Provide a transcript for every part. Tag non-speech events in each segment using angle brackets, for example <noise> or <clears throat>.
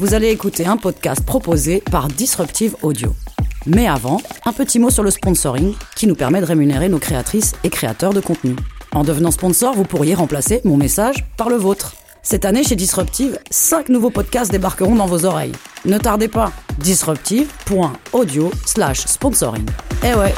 vous allez écouter un podcast proposé par Disruptive Audio. Mais avant, un petit mot sur le sponsoring qui nous permet de rémunérer nos créatrices et créateurs de contenu. En devenant sponsor, vous pourriez remplacer mon message par le vôtre. Cette année, chez Disruptive, 5 nouveaux podcasts débarqueront dans vos oreilles. Ne tardez pas, disruptive.audio slash sponsoring. Eh ouais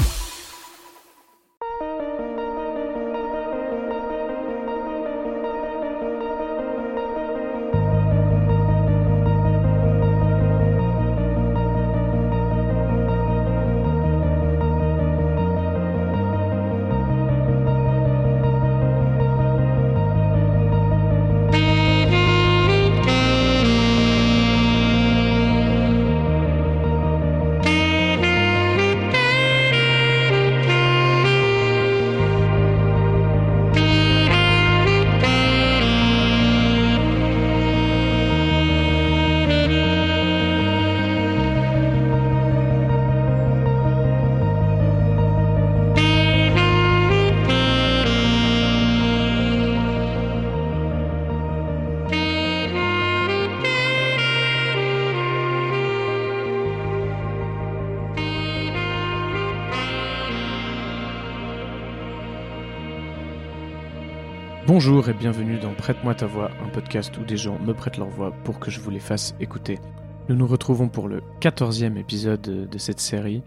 Bienvenue dans Prête-moi ta voix, un podcast où des gens me prêtent leur voix pour que je vous les fasse écouter. Nous nous retrouvons pour le 14e épisode de cette série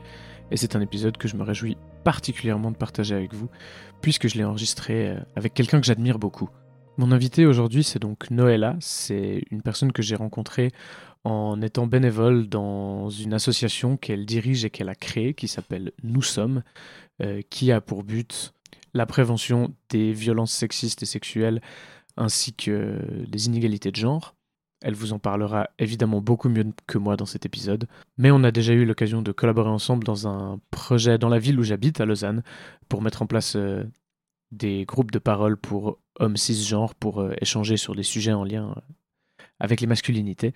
et c'est un épisode que je me réjouis particulièrement de partager avec vous puisque je l'ai enregistré euh, avec quelqu'un que j'admire beaucoup. Mon invité aujourd'hui c'est donc Noëlla, c'est une personne que j'ai rencontrée en étant bénévole dans une association qu'elle dirige et qu'elle a créée qui s'appelle Nous Sommes, euh, qui a pour but la prévention des violences sexistes et sexuelles, ainsi que des inégalités de genre. Elle vous en parlera évidemment beaucoup mieux que moi dans cet épisode, mais on a déjà eu l'occasion de collaborer ensemble dans un projet dans la ville où j'habite, à Lausanne, pour mettre en place euh, des groupes de parole pour hommes cisgenres, pour euh, échanger sur des sujets en lien euh, avec les masculinités,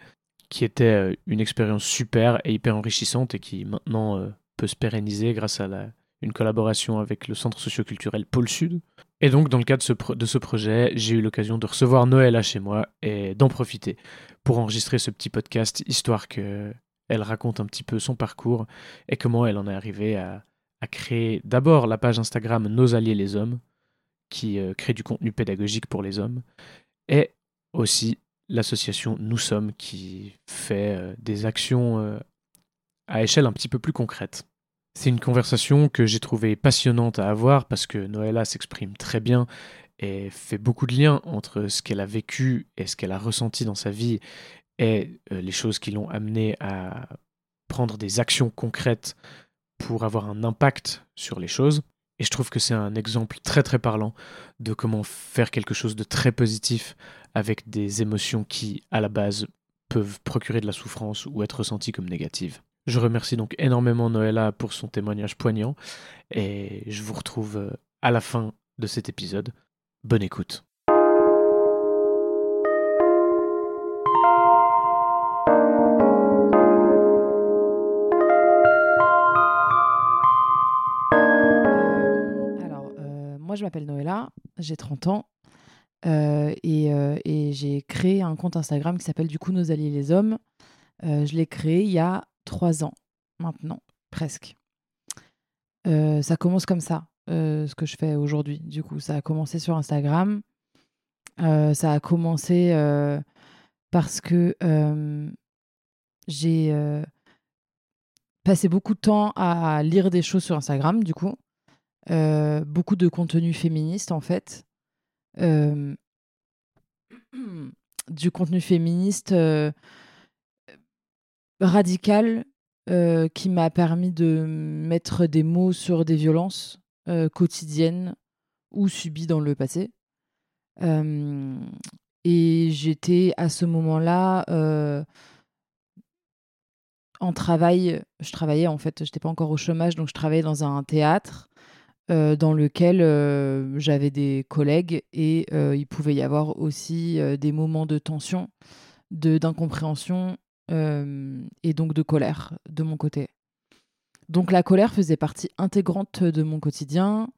qui était une expérience super et hyper enrichissante et qui maintenant peut se pérenniser grâce à la, une collaboration avec le centre socioculturel Pôle Sud. Et donc, dans le cadre de ce, projet, j'ai eu l'occasion de recevoir Noëlla chez moi et d'en profiter pour enregistrer ce petit podcast, histoire qu'elle raconte un petit peu son parcours et comment elle en est arrivée à, créer d'abord la page Instagram Nos Alliés les Hommes, qui euh, crée du contenu pédagogique pour les hommes, et aussi l'association Nous Sommes, qui fait euh, des actions euh, à échelle un petit peu plus concrète. C'est une conversation que j'ai trouvée passionnante à avoir parce que Noëlla s'exprime très bien et fait beaucoup de liens entre ce qu'elle a vécu et ce qu'elle a ressenti dans sa vie et euh, les choses qui l'ont amenée à prendre des actions concrètes pour avoir un impact sur les choses. Et je trouve que c'est un exemple très très parlant de comment faire quelque chose de très positif avec des émotions qui, à la base, peuvent procurer de la souffrance ou être ressenties comme négatives. Je remercie donc énormément Noëlla pour son témoignage poignant et je vous retrouve euh, à la fin de cet épisode. Bonne écoute. Alors, euh, moi je m'appelle Noëlla, j'ai 30 ans euh, et, et j'ai créé un compte Instagram qui s'appelle du coup Nos Alliés les Hommes. je l'ai créé il y a trois ans maintenant, presque. Euh, ça commence comme ça, euh, ce que je fais aujourd'hui. Du coup, ça a commencé sur Instagram. Euh, ça a commencé parce que j'ai passé beaucoup de temps à lire des choses sur Instagram, du coup. beaucoup de contenu féministe, en fait. <clears throat> du contenu féministe radical euh, qui m'a permis de mettre des mots sur des violences euh, quotidiennes ou subies dans le passé. Euh, et j'étais à ce moment-là en travail. Je travaillais en fait, je n'étais pas encore au chômage, donc je travaillais dans un théâtre. dans lequel j'avais des collègues et il pouvait y avoir aussi des moments de tension, d'incompréhension euh, et donc de colère de mon côté. Donc la colère faisait partie intégrante de mon quotidien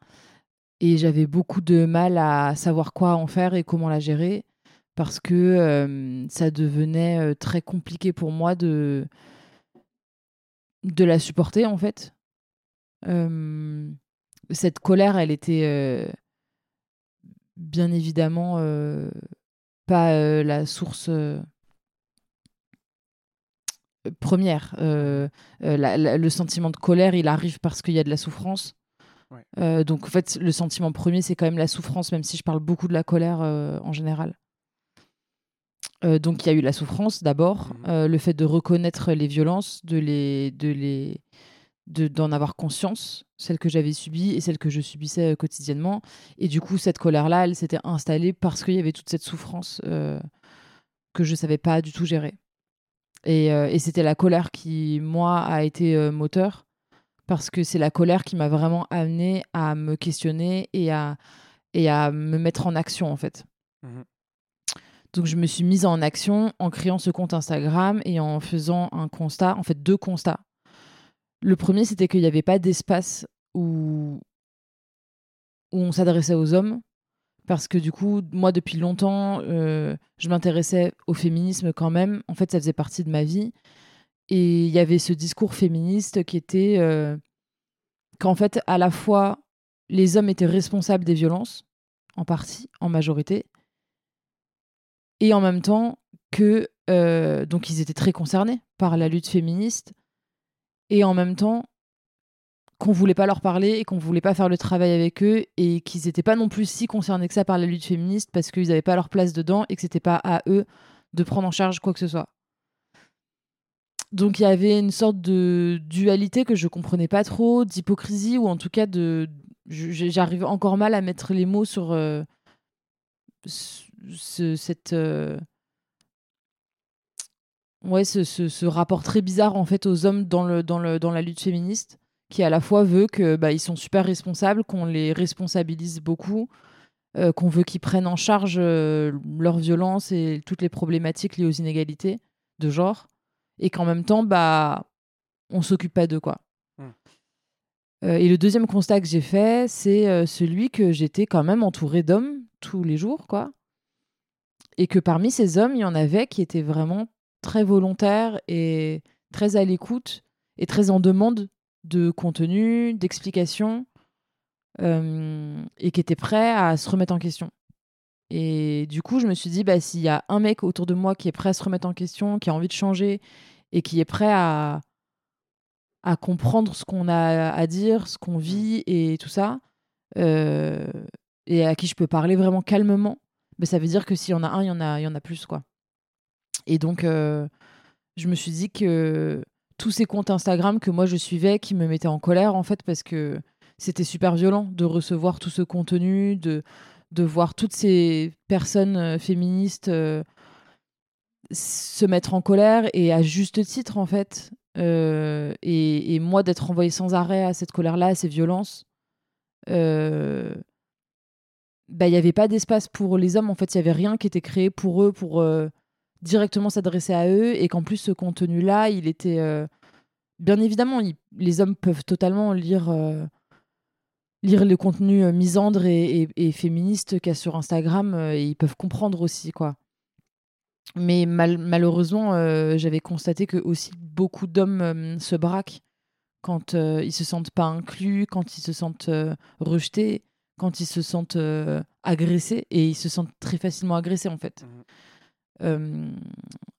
et j'avais beaucoup de mal à savoir quoi en faire et comment la gérer parce que ça devenait très compliqué pour moi de, de la supporter en fait. cette colère, elle était bien évidemment pas la source première. le sentiment de colère, il arrive parce qu'il y a de la souffrance. donc en fait, le sentiment premier, c'est quand même la souffrance, même si je parle beaucoup de la colère en général. Euh, donc il y a eu la souffrance d'abord, mmh euh, le fait de reconnaître les violences, de les, de les, d'en avoir conscience, celles que j'avais subies et celles que je subissais euh, quotidiennement. Et du coup, cette colère-là, elle s'était installée parce qu'il y avait toute cette souffrance que je savais pas du tout gérer. Et, et c'était la colère qui, moi, a été moteur parce que c'est la colère qui m'a vraiment amené à me questionner et à, et à me mettre en action, en fait. Mmh donc je me suis mise en action en créant ce compte Instagram et en faisant un constat, en fait deux constats. Le premier, c'était qu'il n'y avait pas d'espace où, où on s'adressait aux hommes. Parce que du coup, moi, depuis longtemps, euh, je m'intéressais au féminisme quand même. En fait, ça faisait partie de ma vie. Et il y avait ce discours féministe qui était euh, qu'en fait, à la fois, les hommes étaient responsables des violences, en partie, en majorité, et en même temps que euh, donc ils étaient très concernés par la lutte féministe et en même temps qu'on voulait pas leur parler et qu'on voulait pas faire le travail avec eux et qu'ils n'étaient pas non plus si concernés que ça par la lutte féministe parce qu'ils n'avaient pas leur place dedans et que c'était pas à eux de prendre en charge quoi que ce soit. Donc il y avait une sorte de dualité que je comprenais pas trop, d'hypocrisie ou en tout cas de j'arrive encore mal à mettre les mots sur euh, euh, ce, rapport très bizarre en fait aux hommes dans la lutte féministe qui à la fois veut que bah, ils sont super responsables qu'on les responsabilise beaucoup euh, qu'on veut qu'ils prennent en charge euh, leur violence et toutes les problématiques liées aux inégalités de genre et qu'en même temps bah on s'occupe pas d'eux quoi mmh. et le deuxième constat que j'ai fait c'est celui que j'étais quand même entourée d'hommes tous les jours quoi et que parmi ces hommes, il y en avait qui étaient vraiment très volontaires et très à l'écoute et très en demande de contenu, d'explications, euh, et qui étaient prêts à se remettre en question. Et du coup, je me suis dit, bah, s'il y a un mec autour de moi qui est prêt à se remettre en question, qui a envie de changer et qui est prêt à, à comprendre ce qu'on a à dire, ce qu'on vit et tout ça, euh, et à qui je peux parler vraiment calmement, bah, ça veut dire que s'il y en a un, il y en a, il y en a plus, quoi. Et donc, euh, je me suis dit que tous ces comptes Instagram que moi je suivais, qui me mettaient en colère, en fait, parce que c'était super violent de recevoir tout ce contenu, de, de voir toutes ces personnes euh, féministes euh, se mettre en colère et à juste titre, en fait. et, et, moi, d'être envoyée sans arrêt à cette colère-là, à ces violences. Euh, bah, il n'y avait pas d'espace pour les hommes. En fait, il n'y avait rien qui était créé pour eux, pour euh, directement s'adresser à eux. Et qu'en plus, ce contenu-là, il était. Euh, bien évidemment, les hommes peuvent totalement lire, euh, lire le contenu misandre et, féministe qu'il y a sur Instagram. et ils peuvent comprendre aussi, quoi. Mais malheureusement, j'avais constaté que aussi beaucoup d'hommes se braquent quand ils se sentent pas inclus, quand ils se sentent rejetés quand ils se sentent euh, agressés et ils se sentent très facilement agressés en fait. Mmh. Euh,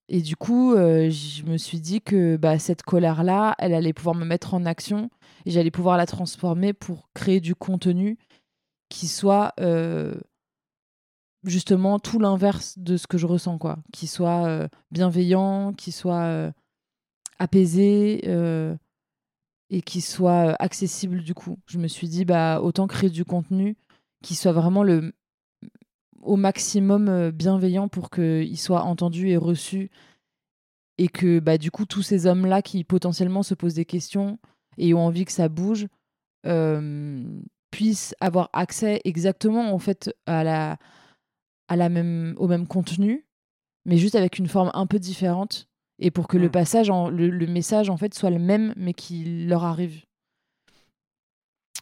et du coup, euh, je me suis dit que bah, cette colère-là, elle allait pouvoir me mettre en action et j'allais pouvoir la transformer pour créer du contenu qui soit justement tout l'inverse de ce que je ressens, quoi. Qui soit bienveillant, qui soit apaisé et qui soit euh, accessible du coup. Je me suis dit bah autant créer du contenu qui soit vraiment le au maximum euh, bienveillant pour qu'il soit entendu et reçu et que bah du coup tous ces hommes là qui potentiellement se posent des questions et ont envie que ça bouge euh, puissent avoir accès exactement en fait à la à la même au même contenu mais juste avec une forme un peu différente et pour que le mm. passage, en, le, message en fait soit le même, mais qu'il leur arrive.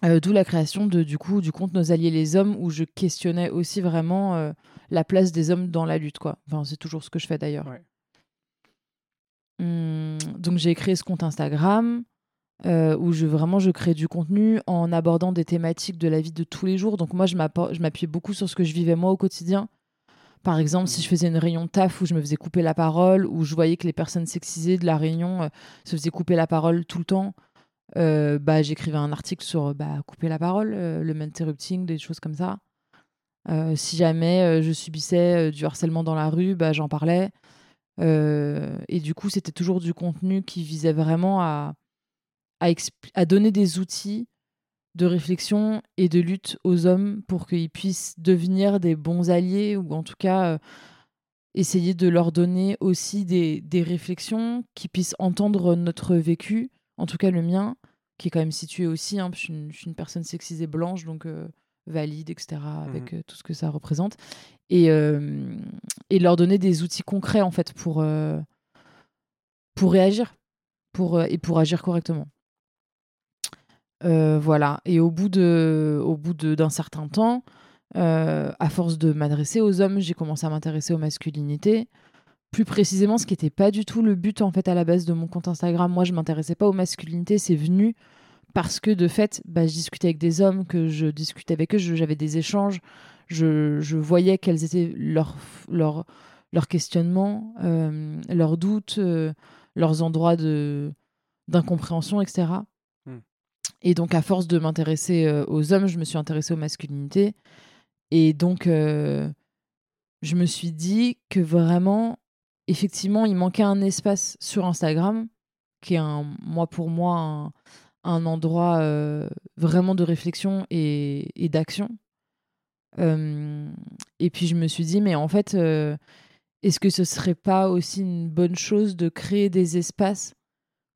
Euh, d'où la création de, du coup du compte Nos alliés les hommes, où je questionnais aussi vraiment euh, la place des hommes dans la lutte, quoi. Enfin, c'est toujours ce que je fais d'ailleurs. Ouais. Hum, donc j'ai créé ce compte Instagram euh, où je vraiment je crée du contenu en abordant des thématiques de la vie de tous les jours. Donc moi je m'appuyais beaucoup sur ce que je vivais moi au quotidien. Par exemple, si je faisais une réunion de taf où je me faisais couper la parole, où je voyais que les personnes sexisées de la réunion se faisaient couper la parole tout le temps, euh, bah, j'écrivais un article sur bah, couper la parole, euh, le interrupting, des choses comme ça. Euh, si jamais euh, je subissais euh, du harcèlement dans la rue, bah, j'en parlais. Euh, et du coup, c'était toujours du contenu qui visait vraiment à, à, à donner des outils de réflexion et de lutte aux hommes pour qu'ils puissent devenir des bons alliés ou en tout cas euh, essayer de leur donner aussi des, des réflexions qui puissent entendre notre vécu, en tout cas le mien, qui est quand même situé aussi, hein, je, suis une, je suis une personne sexisée blanche, donc euh, valide, etc., avec euh, tout ce que ça représente, et, euh, et leur donner des outils concrets en fait pour, euh, pour réagir pour, et pour agir correctement. Voilà. Et au bout de, au bout de- d'un certain temps, à force de m'adresser aux hommes, j'ai commencé à m'intéresser aux masculinités. Plus précisément, ce qui n'était pas du tout le but en fait à la base de mon compte Instagram. Moi, je m'intéressais pas aux masculinités. C'est venu parce que de fait, bah, je discutais avec des hommes, que je discutais avec eux, j'avais des échanges, je, je voyais quels étaient leurs leurs leurs questionnements, euh, leurs doutes, euh, leurs endroits de d'incompréhension, etc. Hmm. Et donc, à force de m'intéresser euh, aux hommes, je me suis intéressée aux masculinités. Et donc, je me suis dit que vraiment, effectivement, il manquait un espace sur Instagram, qui est, pour moi, un, endroit euh, vraiment de réflexion et, d'action. Euh, et puis, je me suis dit, mais en fait, euh, est-ce que ce serait pas aussi une bonne chose de créer des espaces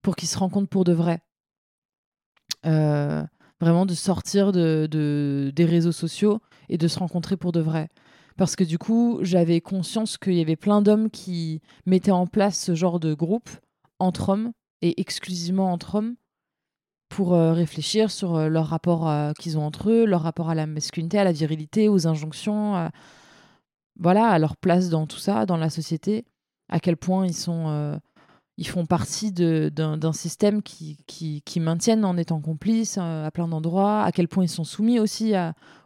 pour qu'ils se rencontrent pour de vrai? Vraiment de sortir de, de- des réseaux sociaux et de se rencontrer pour de vrai. Parce que du coup, j'avais conscience qu'il y avait plein d'hommes qui mettaient en place ce genre de groupe entre hommes et exclusivement entre hommes pour euh, réfléchir sur euh, leur rapport euh, qu'ils ont entre eux, leur rapport à la masculinité, à la virilité, aux injonctions, voilà, à leur place dans tout ça, dans la société, à quel point ils sont, ils font partie d'un système qui, maintiennent en étant complices euh, à plein d'endroits, à quel point ils sont soumis aussi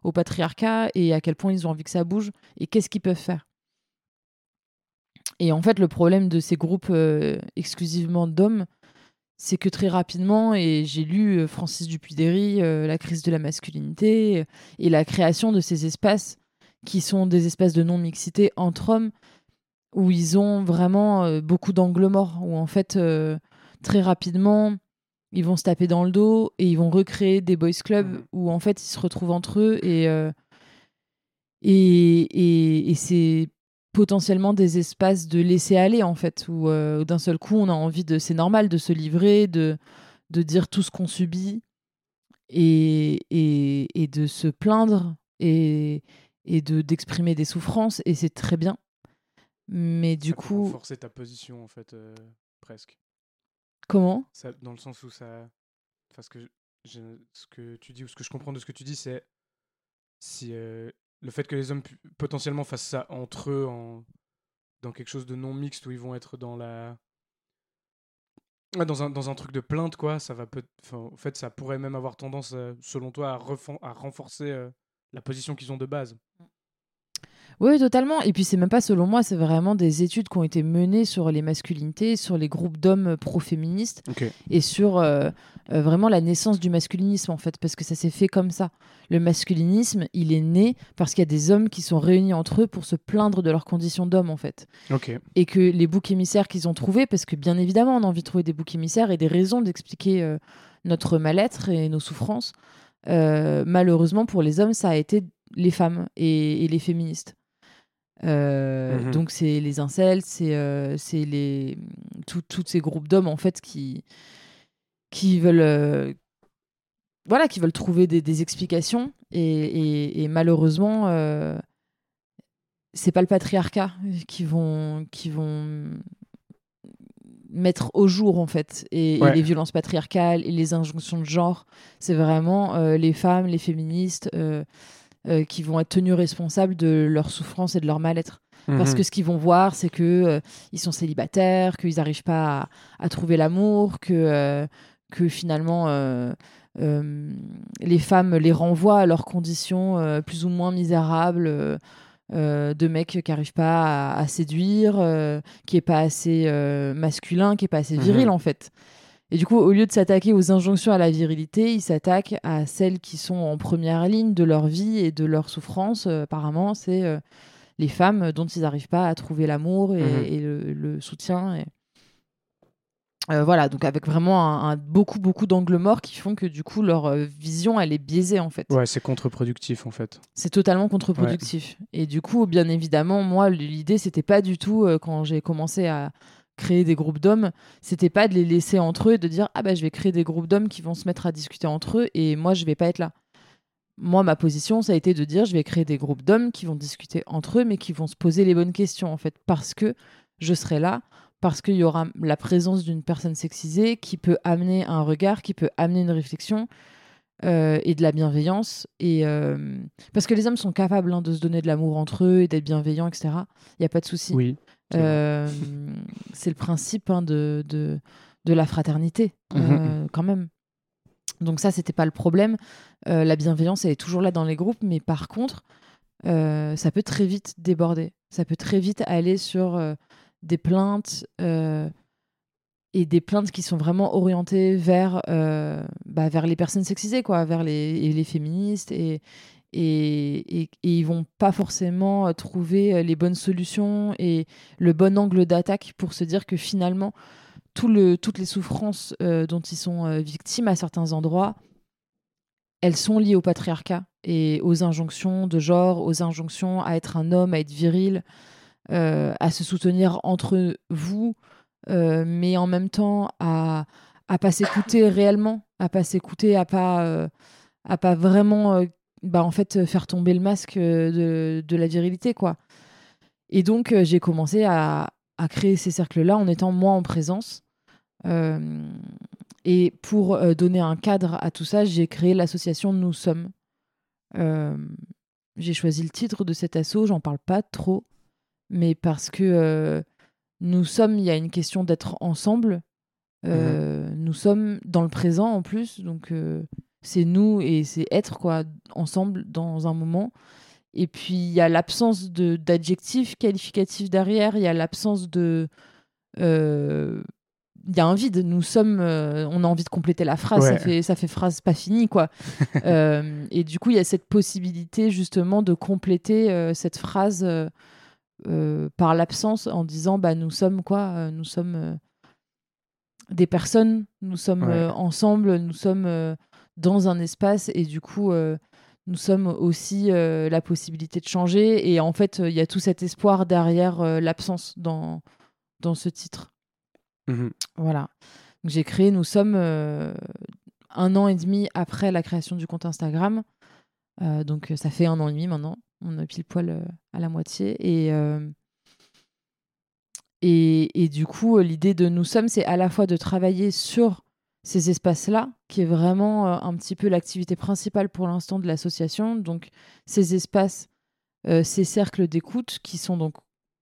au patriarcat et à quel point ils ont envie que ça bouge et qu'est-ce qu'ils peuvent faire. Et en fait, le problème de ces groupes euh, exclusivement d'hommes, c'est que très rapidement, et j'ai lu euh, Francis Dupuy-Derry, La crise de la masculinité, et la création de ces espaces qui sont des espaces de non-mixité entre hommes, où ils ont vraiment euh, beaucoup d'angles morts, où en fait, euh, très rapidement, ils vont se taper dans le dos et ils vont recréer des boys clubs Mhm. où en fait, ils se retrouvent entre eux et, euh, et, et, et c'est potentiellement des espaces de laisser aller en fait où euh, d'un seul coup on a envie de c'est normal de se livrer de de dire tout ce qu'on subit et, et, et de se plaindre et, et de d'exprimer des souffrances et c'est très bien mais du Ça coup renforcer ta position, en fait, euh, presque. comment? Ça, dans le sens où ça. Enfin, ce que, je- ce que tu dis, ou ce que je comprends de ce que tu dis, c'est. Si. euh, le fait que les hommes potentiellement fassent ça entre eux en, dans quelque chose de non mixte où ils vont être dans la. Dans, un, dans un truc de plainte, quoi, ça va peut enfin, en fait, ça pourrait même avoir tendance, euh, selon toi, à, renforcer euh, la position qu'ils ont de base. Oui, totalement. Et puis, c'est même pas selon moi, c'est vraiment des études qui ont été menées sur les masculinités, sur les groupes d'hommes pro-féministes Ok. et sur euh, euh, vraiment la naissance du masculinisme, en fait, parce que ça s'est fait comme ça. Le masculinisme, il est né parce qu'il y a des hommes qui sont réunis entre eux pour se plaindre de leurs conditions d'hommes, en fait. Ok. Et que les boucs émissaires qu'ils ont trouvés, parce que bien évidemment, on a envie de trouver des boucs émissaires et des raisons d'expliquer euh, notre mal-être et nos souffrances. Euh, malheureusement, pour les hommes, ça a été les femmes et, et les féministes. Euh, Mhm. Donc c'est les incels, c'est euh, les tous ces groupes d'hommes en fait qui qui veulent euh, voilà qui veulent trouver des, des explications. Et, et- et malheureusement euh, c'est pas le patriarcat qui vont qui vont mettre au jour en fait. Et, les violences patriarcales et les injonctions de genre c'est vraiment les femmes les féministes euh, qui vont être tenus responsables de leur souffrance et de leur mal-être. Parce Mhm. que ce qu'ils vont voir, c'est que euh, ils sont célibataires, qu'ils n'arrivent pas à, à trouver l'amour, que, euh, que finalement les femmes les renvoient à leurs conditions plus ou moins misérables. euh, de mecs qui n'arrivent pas à, à séduire, euh, qui est pas assez euh, masculin, qui est pas assez viril Mhm. en fait. Et du coup, au lieu de s'attaquer aux injonctions à la virilité, ils s'attaquent à celles qui sont en première ligne de leur vie et de leur souffrance. Euh, apparemment, c'est euh, les femmes dont ils n'arrivent pas à trouver l'amour et, Mhm. et le, le soutien. Et... Euh, voilà, donc avec vraiment un, un- beaucoup, beaucoup d'angles morts qui font que du coup, leur vision, elle est biaisée en fait. Ouais, c'est contre-productif en fait. C'est totalement contre-productif. Et du coup, bien évidemment, moi, l'idée, c'était pas du tout, quand j'ai commencé à créer des groupes d'hommes, c'était pas de les laisser entre eux et de dire Ah bah, je vais créer des groupes d'hommes qui vont se mettre à discuter entre eux et moi, je vais pas être là. Moi, ma position, ça a été de dire Je vais créer des groupes d'hommes qui vont discuter entre eux, mais qui vont se poser les bonnes questions, en fait, parce que je serai là, parce qu'il y aura la présence d'une personne sexisée qui peut amener un regard, qui peut amener une réflexion euh, et de la bienveillance. Et, euh, parce que les hommes sont capables hein, de se donner de l'amour entre eux et d'être bienveillants, etc. Il n'y a pas de souci. Oui. Euh, c'est le principe hein, de, de, de la fraternité, Mhm. euh, quand même. Donc ça, c'était pas le problème. Euh, la bienveillance, elle est toujours là dans les groupes, mais par contre, ça peut très vite déborder. Ça peut très vite aller sur des plaintes et des plaintes qui sont vraiment orientées vers, bah, vers les personnes sexisées, quoi, vers les, et les féministes et, et, et, et ils vont pas forcément euh, trouver euh, les bonnes solutions et le bon angle d'attaque pour se dire que finalement tout le, toutes les souffrances euh, dont ils sont victimes à certains endroits, elles sont liées au patriarcat et aux injonctions de genre, aux injonctions à être un homme, à être viril, à se soutenir entre vous, mais en même temps à à pas s'écouter réellement, à pas s'écouter, à pas à pas vraiment bah, en fait faire tomber le masque euh, de, de la virilité quoi. Et donc euh, j'ai commencé à, à créer ces cercles là en étant moi en présence. Euh, et pour euh, donner un cadre à tout ça, j'ai créé l'association Nous sommes. Euh, j'ai choisi le titre de cet assaut, j'en parle pas trop, mais parce que euh, nous sommes, il y a une question d'être ensemble. Euh, Nous sommes dans le présent en plus, donc euh, c'est nous et c'est être quoi ensemble dans un moment. Et puis il y a l'absence de d'adjectifs qualificatifs derrière, il y a l'absence de euh, il y a un vide. Nous sommes, euh, on a envie de compléter la phrase. Ça fait, ça fait phrase pas finie, quoi. <laughs> Euh, et du coup, il y a cette possibilité justement de compléter cette phrase par l'absence en disant, bah, nous sommes quoi Nous sommes des personnes. Nous sommes Ouais. ensemble. Nous sommes dans un espace. Et du coup. euh, nous sommes aussi euh, la possibilité de changer et en fait il y a tout cet espoir derrière euh, l'absence dans, dans ce titre. Mhm. Voilà. J'ai créé, nous sommes un an et demi après la création du compte Instagram. Donc ça fait un an et demi maintenant. On a pile poil à la moitié. Et, et, et du coup, l'idée de nous sommes, c'est à la fois de travailler sur ces espaces-là, qui est vraiment euh, un petit peu l'activité principale pour l'instant de l'association. Donc ces espaces, euh, ces cercles d'écoute qui sont donc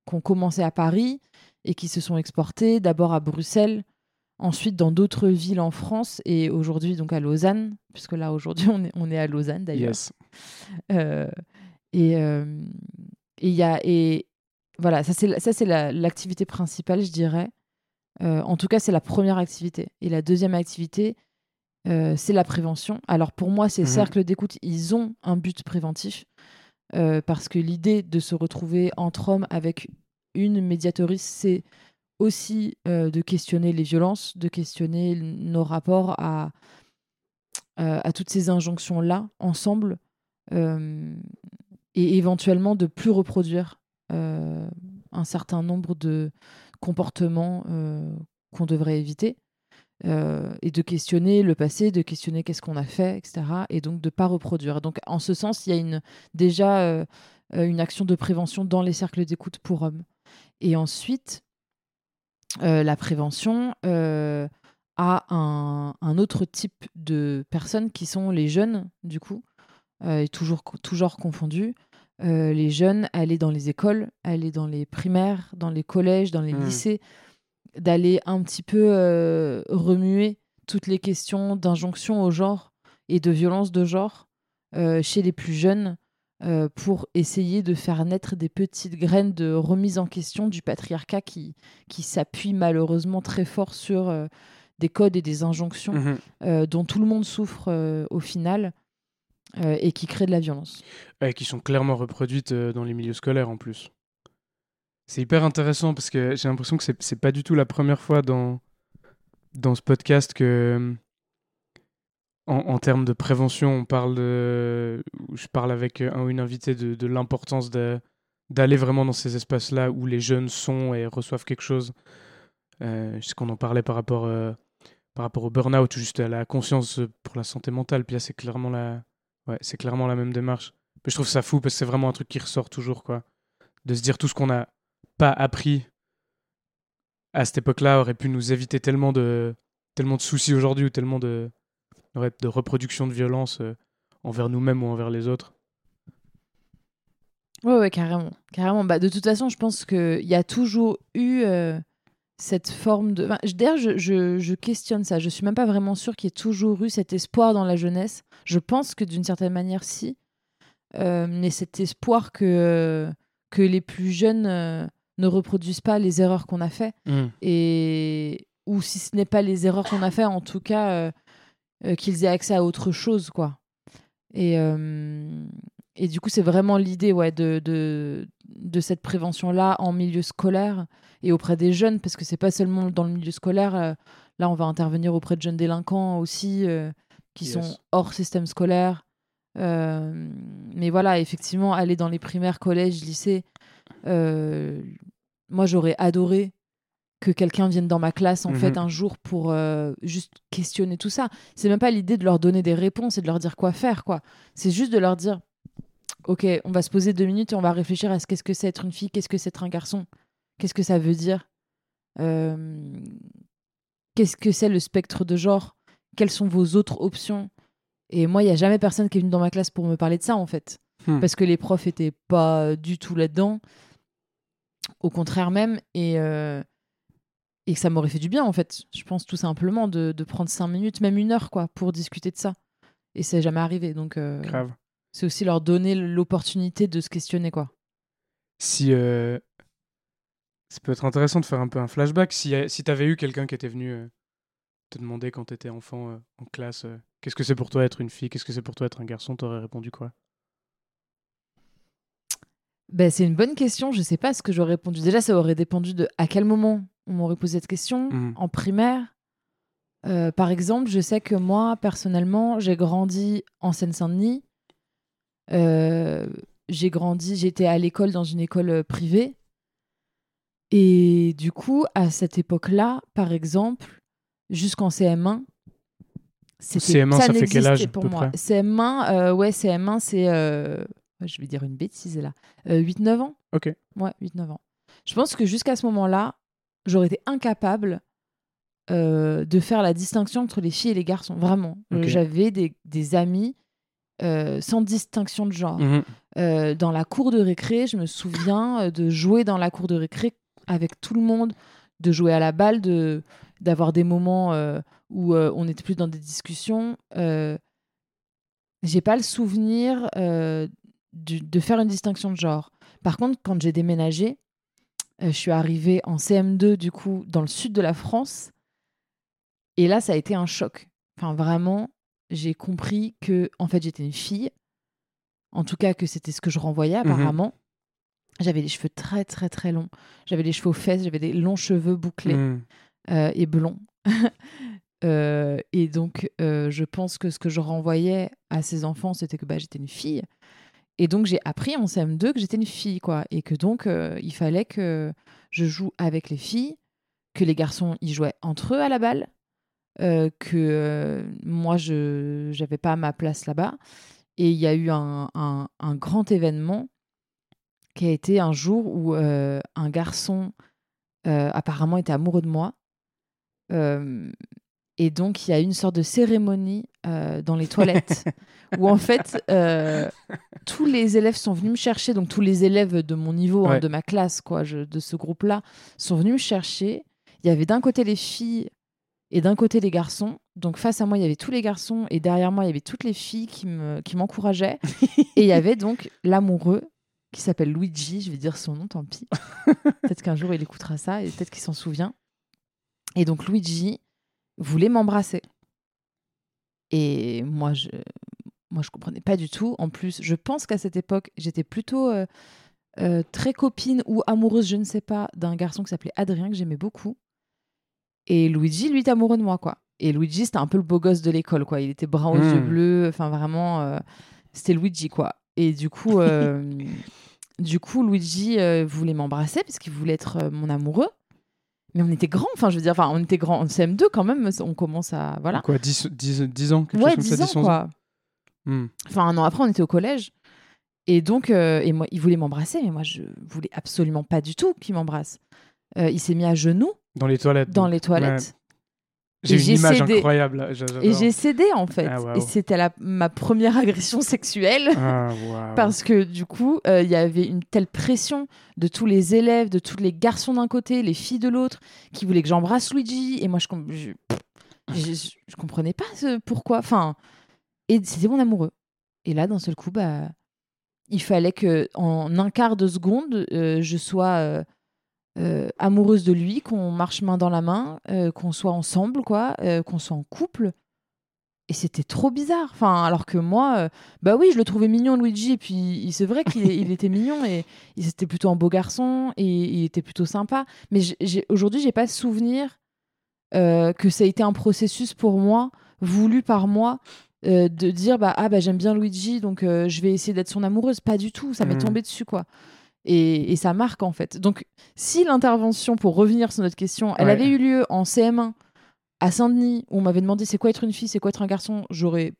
qui ont commencé à Paris et qui se sont exportés d'abord à Bruxelles, ensuite dans d'autres villes en France et aujourd'hui donc à Lausanne, puisque là aujourd'hui on est, on est à Lausanne d'ailleurs. Yes. Euh, et euh, et il y a et voilà ça c'est la- ça c'est la- l'activité principale je dirais. Euh, en tout cas c'est la première activité et la deuxième activité euh, c'est la prévention. Alors pour moi ces Mhm. cercles d'écoute ils ont un but préventif euh, parce que l'idée de se retrouver entre hommes avec une médiatrice c'est aussi de questionner les violences, de questionner nos rapports à, à toutes ces injonctions-là ensemble et éventuellement de plus reproduire un certain nombre de comportements euh, qu'on devrait éviter euh, et de questionner le passé, de questionner qu'est-ce qu'on a fait, etc. Et donc de pas reproduire. Donc en ce sens, il y a déjà euh, une action de prévention dans les cercles d'écoute pour hommes. Et ensuite, la prévention a un, autre type de personnes qui sont les jeunes, du coup. et toujours confondus, les jeunes aller dans les écoles, aller dans les primaires, dans les collèges, dans les Hmm. lycées, d'aller un petit peu euh, remuer toutes les questions d'injonction au genre et de violence de genre euh, chez les plus jeunes euh, pour essayer de faire naître des petites graines de remise en question du patriarcat qui, qui s'appuie malheureusement très fort sur euh, des codes et des injonctions euh, dont tout le monde souffre euh, au final euh, et qui créent de la violence. Ouais, qui sont clairement reproduites euh, dans les milieux scolaires en plus. C'est hyper intéressant parce que j'ai l'impression que c'est pas du tout la première fois dans, dans ce podcast que, en, termes de prévention, on parle de. Je parle avec un ou une invitée de, l'importance d'aller vraiment dans ces espaces-là où les jeunes sont et reçoivent quelque chose. Euh, je sais qu'on en parlait par rapport, euh, par rapport au burn-out ou juste à la conscience pour la santé mentale. Puis là, c'est clairement la, ouais, c'est clairement la même démarche. Mais je trouve ça fou parce que c'est vraiment un truc qui ressort toujours, quoi. De se dire tout ce qu'on n'a pas appris à cette époque-là aurait pu nous éviter tellement de, tellement de soucis aujourd'hui ou tellement de, de reproduction de violence euh, envers nous-mêmes ou envers les autres. Ouais, ouais, carrément. carrément. Bah, de toute façon, je pense qu'il y a toujours eu euh, cette forme de. Enfin, D'ailleurs, je, je, je questionne ça. Je suis même pas vraiment sûre qu'il y ait toujours eu cet espoir dans la jeunesse. Je pense que d'une certaine manière, si. Euh, mais cet espoir que, euh, que les plus jeunes euh, ne reproduisent pas les erreurs qu'on a fait. Et. Ou si ce n'est pas les erreurs qu'on a fait, en tout cas, euh, qu'ils aient accès à autre chose, quoi. Et. et du coup, c'est vraiment l'idée ouais, de, de, de cette prévention-là en milieu scolaire et auprès des jeunes, parce que c'est pas seulement dans le milieu scolaire. euh, là, on va intervenir auprès de jeunes délinquants aussi, euh, qui Yes. sont hors système scolaire. Euh, mais voilà, effectivement, aller dans les primaires, collèges, lycées, euh, moi, j'aurais adoré que quelqu'un vienne dans ma classe, en Mhm. fait, un jour pour euh, juste questionner tout ça. C'est même pas l'idée de leur donner des réponses et de leur dire quoi faire, quoi. C'est juste de leur dire Ok, on va se poser deux minutes et on va réfléchir à ce qu'est-ce que c'est être une fille, qu'est-ce que c'est être un garçon, qu'est-ce que ça veut dire, Euh, qu'est-ce que c'est le spectre de genre, quelles sont vos autres options? Et moi, il n'y a jamais personne qui est venu dans ma classe pour me parler de ça, en fait. Hmm. Parce que les profs étaient pas du tout là-dedans. Au contraire même. Et, euh, et ça m'aurait fait du bien, en fait. Je pense tout simplement de, de prendre cinq minutes, même une heure, quoi, pour discuter de ça. Et c'est jamais arrivé. Donc, euh, Grave. c'est aussi leur donner l'opportunité de se questionner, quoi. Si. euh, Ça peut être intéressant de faire un peu un flashback. Si, euh, si tu avais eu quelqu'un qui était venu euh, te demander quand tu étais enfant euh, en classe euh, qu'est-ce que c'est pour toi être une fille, qu'est-ce que c'est pour toi être un garçon, t'aurais répondu quoi? Ben, c'est une bonne question. Je sais pas ce que j'aurais répondu. Déjà, ça aurait dépendu de à quel moment on m'aurait posé cette question? Mhm. En primaire, par exemple, je sais que moi, personnellement, j'ai grandi en Seine-Saint-Denis. J'ai grandi, j'étais à l'école dans une école privée. Et du coup, à cette époque-là, par exemple, jusqu'en CM1, c'était CM1, ça fait quel âge, pour peu moi. près? CM1, euh, ouais, CM1, c'est. euh, je vais dire une bêtise là. Euh, 8-9 ans Ok. Ouais, 8-9 ans. Je pense que jusqu'à ce moment-là, j'aurais été incapable euh, de faire la distinction entre les filles et les garçons. Vraiment. J'avais des, des amis euh, sans distinction de genre. Euh, dans la cour de récré, je me souviens de jouer dans la cour de récré avec tout le monde, de jouer à la balle, de d'avoir des moments euh, où euh, on était plus dans des discussions. Euh, j'ai pas le souvenir euh, du- de faire une distinction de genre. Par contre, quand j'ai déménagé, je suis arrivée en CM2 du coup dans le sud de la France, et là ça a été un choc. Enfin vraiment, j'ai compris que en fait j'étais une fille. En tout cas que c'était ce que je renvoyais apparemment. J'avais les cheveux très très très longs. J'avais les cheveux aux fesses, j'avais des longs cheveux bouclés Mhm. euh, et blonds. <laughs> Euh, et donc, euh, je pense que ce que je renvoyais à ces enfants, c'était que bah, j'étais une fille. Et donc, j'ai appris en CM2 que j'étais une fille, quoi. Et que donc, il fallait que je joue avec les filles, que les garçons, ils jouaient entre eux à la balle, que moi, je n'avais pas ma place là-bas. Et il y a eu un, un- un grand événement qui a été un jour où euh, un garçon euh, apparemment était amoureux de moi. Euh, Et donc, il y a une sorte de cérémonie euh, dans les toilettes <laughs> où, en fait, tous les élèves sont venus me chercher. Donc, tous les élèves de mon niveau, hein, de ma classe, quoi, je- de ce groupe-là, sont venus me chercher. Il y avait d'un côté les filles et d'un côté les garçons. Donc, face à moi, il y avait tous les garçons et derrière moi, il y avait toutes les filles qui me- qui m'encourageaient. <laughs> et il y avait donc l'amoureux qui s'appelle Luigi. Je vais dire son nom, tant pis. <laughs> peut-être qu'un jour, il écoutera ça et peut-être qu'il s'en souvient. Et donc, Luigi voulait m'embrasser. Et moi, je moi, je comprenais pas du tout. En plus, je pense qu'à cette époque, j'étais plutôt euh, euh, très copine ou amoureuse, je ne sais pas, d'un garçon qui s'appelait Adrien, que j'aimais beaucoup. Et Luigi, lui, est amoureux de moi, quoi. Et Luigi, c'était un peu le beau gosse de l'école, quoi. Il était brun aux Hmm. yeux bleus, enfin vraiment, euh, c'était Luigi, quoi. Et du coup, <laughs> du coup, Luigi euh, voulait m'embrasser parce qu'il voulait être euh, mon amoureux. Mais on était grands, enfin, je veux dire, enfin, on était grands en CM2 quand même. On commence à, voilà. Quoi, 10, 10, 10 ans quelque Ouais, chose comme 10 ça, ans, quoi. Hmm. Enfin, un an après, on était au collège. Et donc, euh, et moi, il voulait m'embrasser, mais moi, je voulais absolument pas du tout qu'il m'embrasse. Euh, il s'est mis à genoux Dans les toilettes. dans donc. les toilettes. J'ai Et une j'ai image cédé. incroyable. Et j'ai cédé, en fait. Ah. Et c'était la- ma première agression sexuelle. Ah. Parce que du coup, euh, il y avait une telle pression de tous les élèves, de tous les garçons d'un côté, les filles de l'autre, qui voulaient que j'embrasse Luigi. Et moi, je, com- je, je, je- je comprenais pas ce pourquoi. Enfin, et c'était mon amoureux. Et là, d'un seul coup, bah, il fallait que en un quart de seconde, euh, je sois euh, amoureuse de lui, qu'on marche main dans la main, euh, qu'on soit ensemble, quoi, euh, qu'on soit en couple. Et c'était trop bizarre. Enfin, alors que moi, bah oui, je le trouvais mignon, Luigi. Et puis, c'est vrai qu'il il était mignon et il était plutôt un beau garçon et il était plutôt sympa. Mais aujourd'hui, j'ai pas souvenir que ça a été un processus pour moi, voulu par moi, de dire bah ah bah j'aime bien Luigi, donc je vais essayer d'être son amoureuse. Pas du tout. Ça m'est Mhm. tombé dessus quoi. Et, et ça marque en fait. Donc, si l'intervention, pour revenir sur notre question, elle Ouais. avait eu lieu en CM1 à Saint-Denis, où on m'avait demandé c'est quoi être une fille, c'est quoi être un garçon, j'aurais.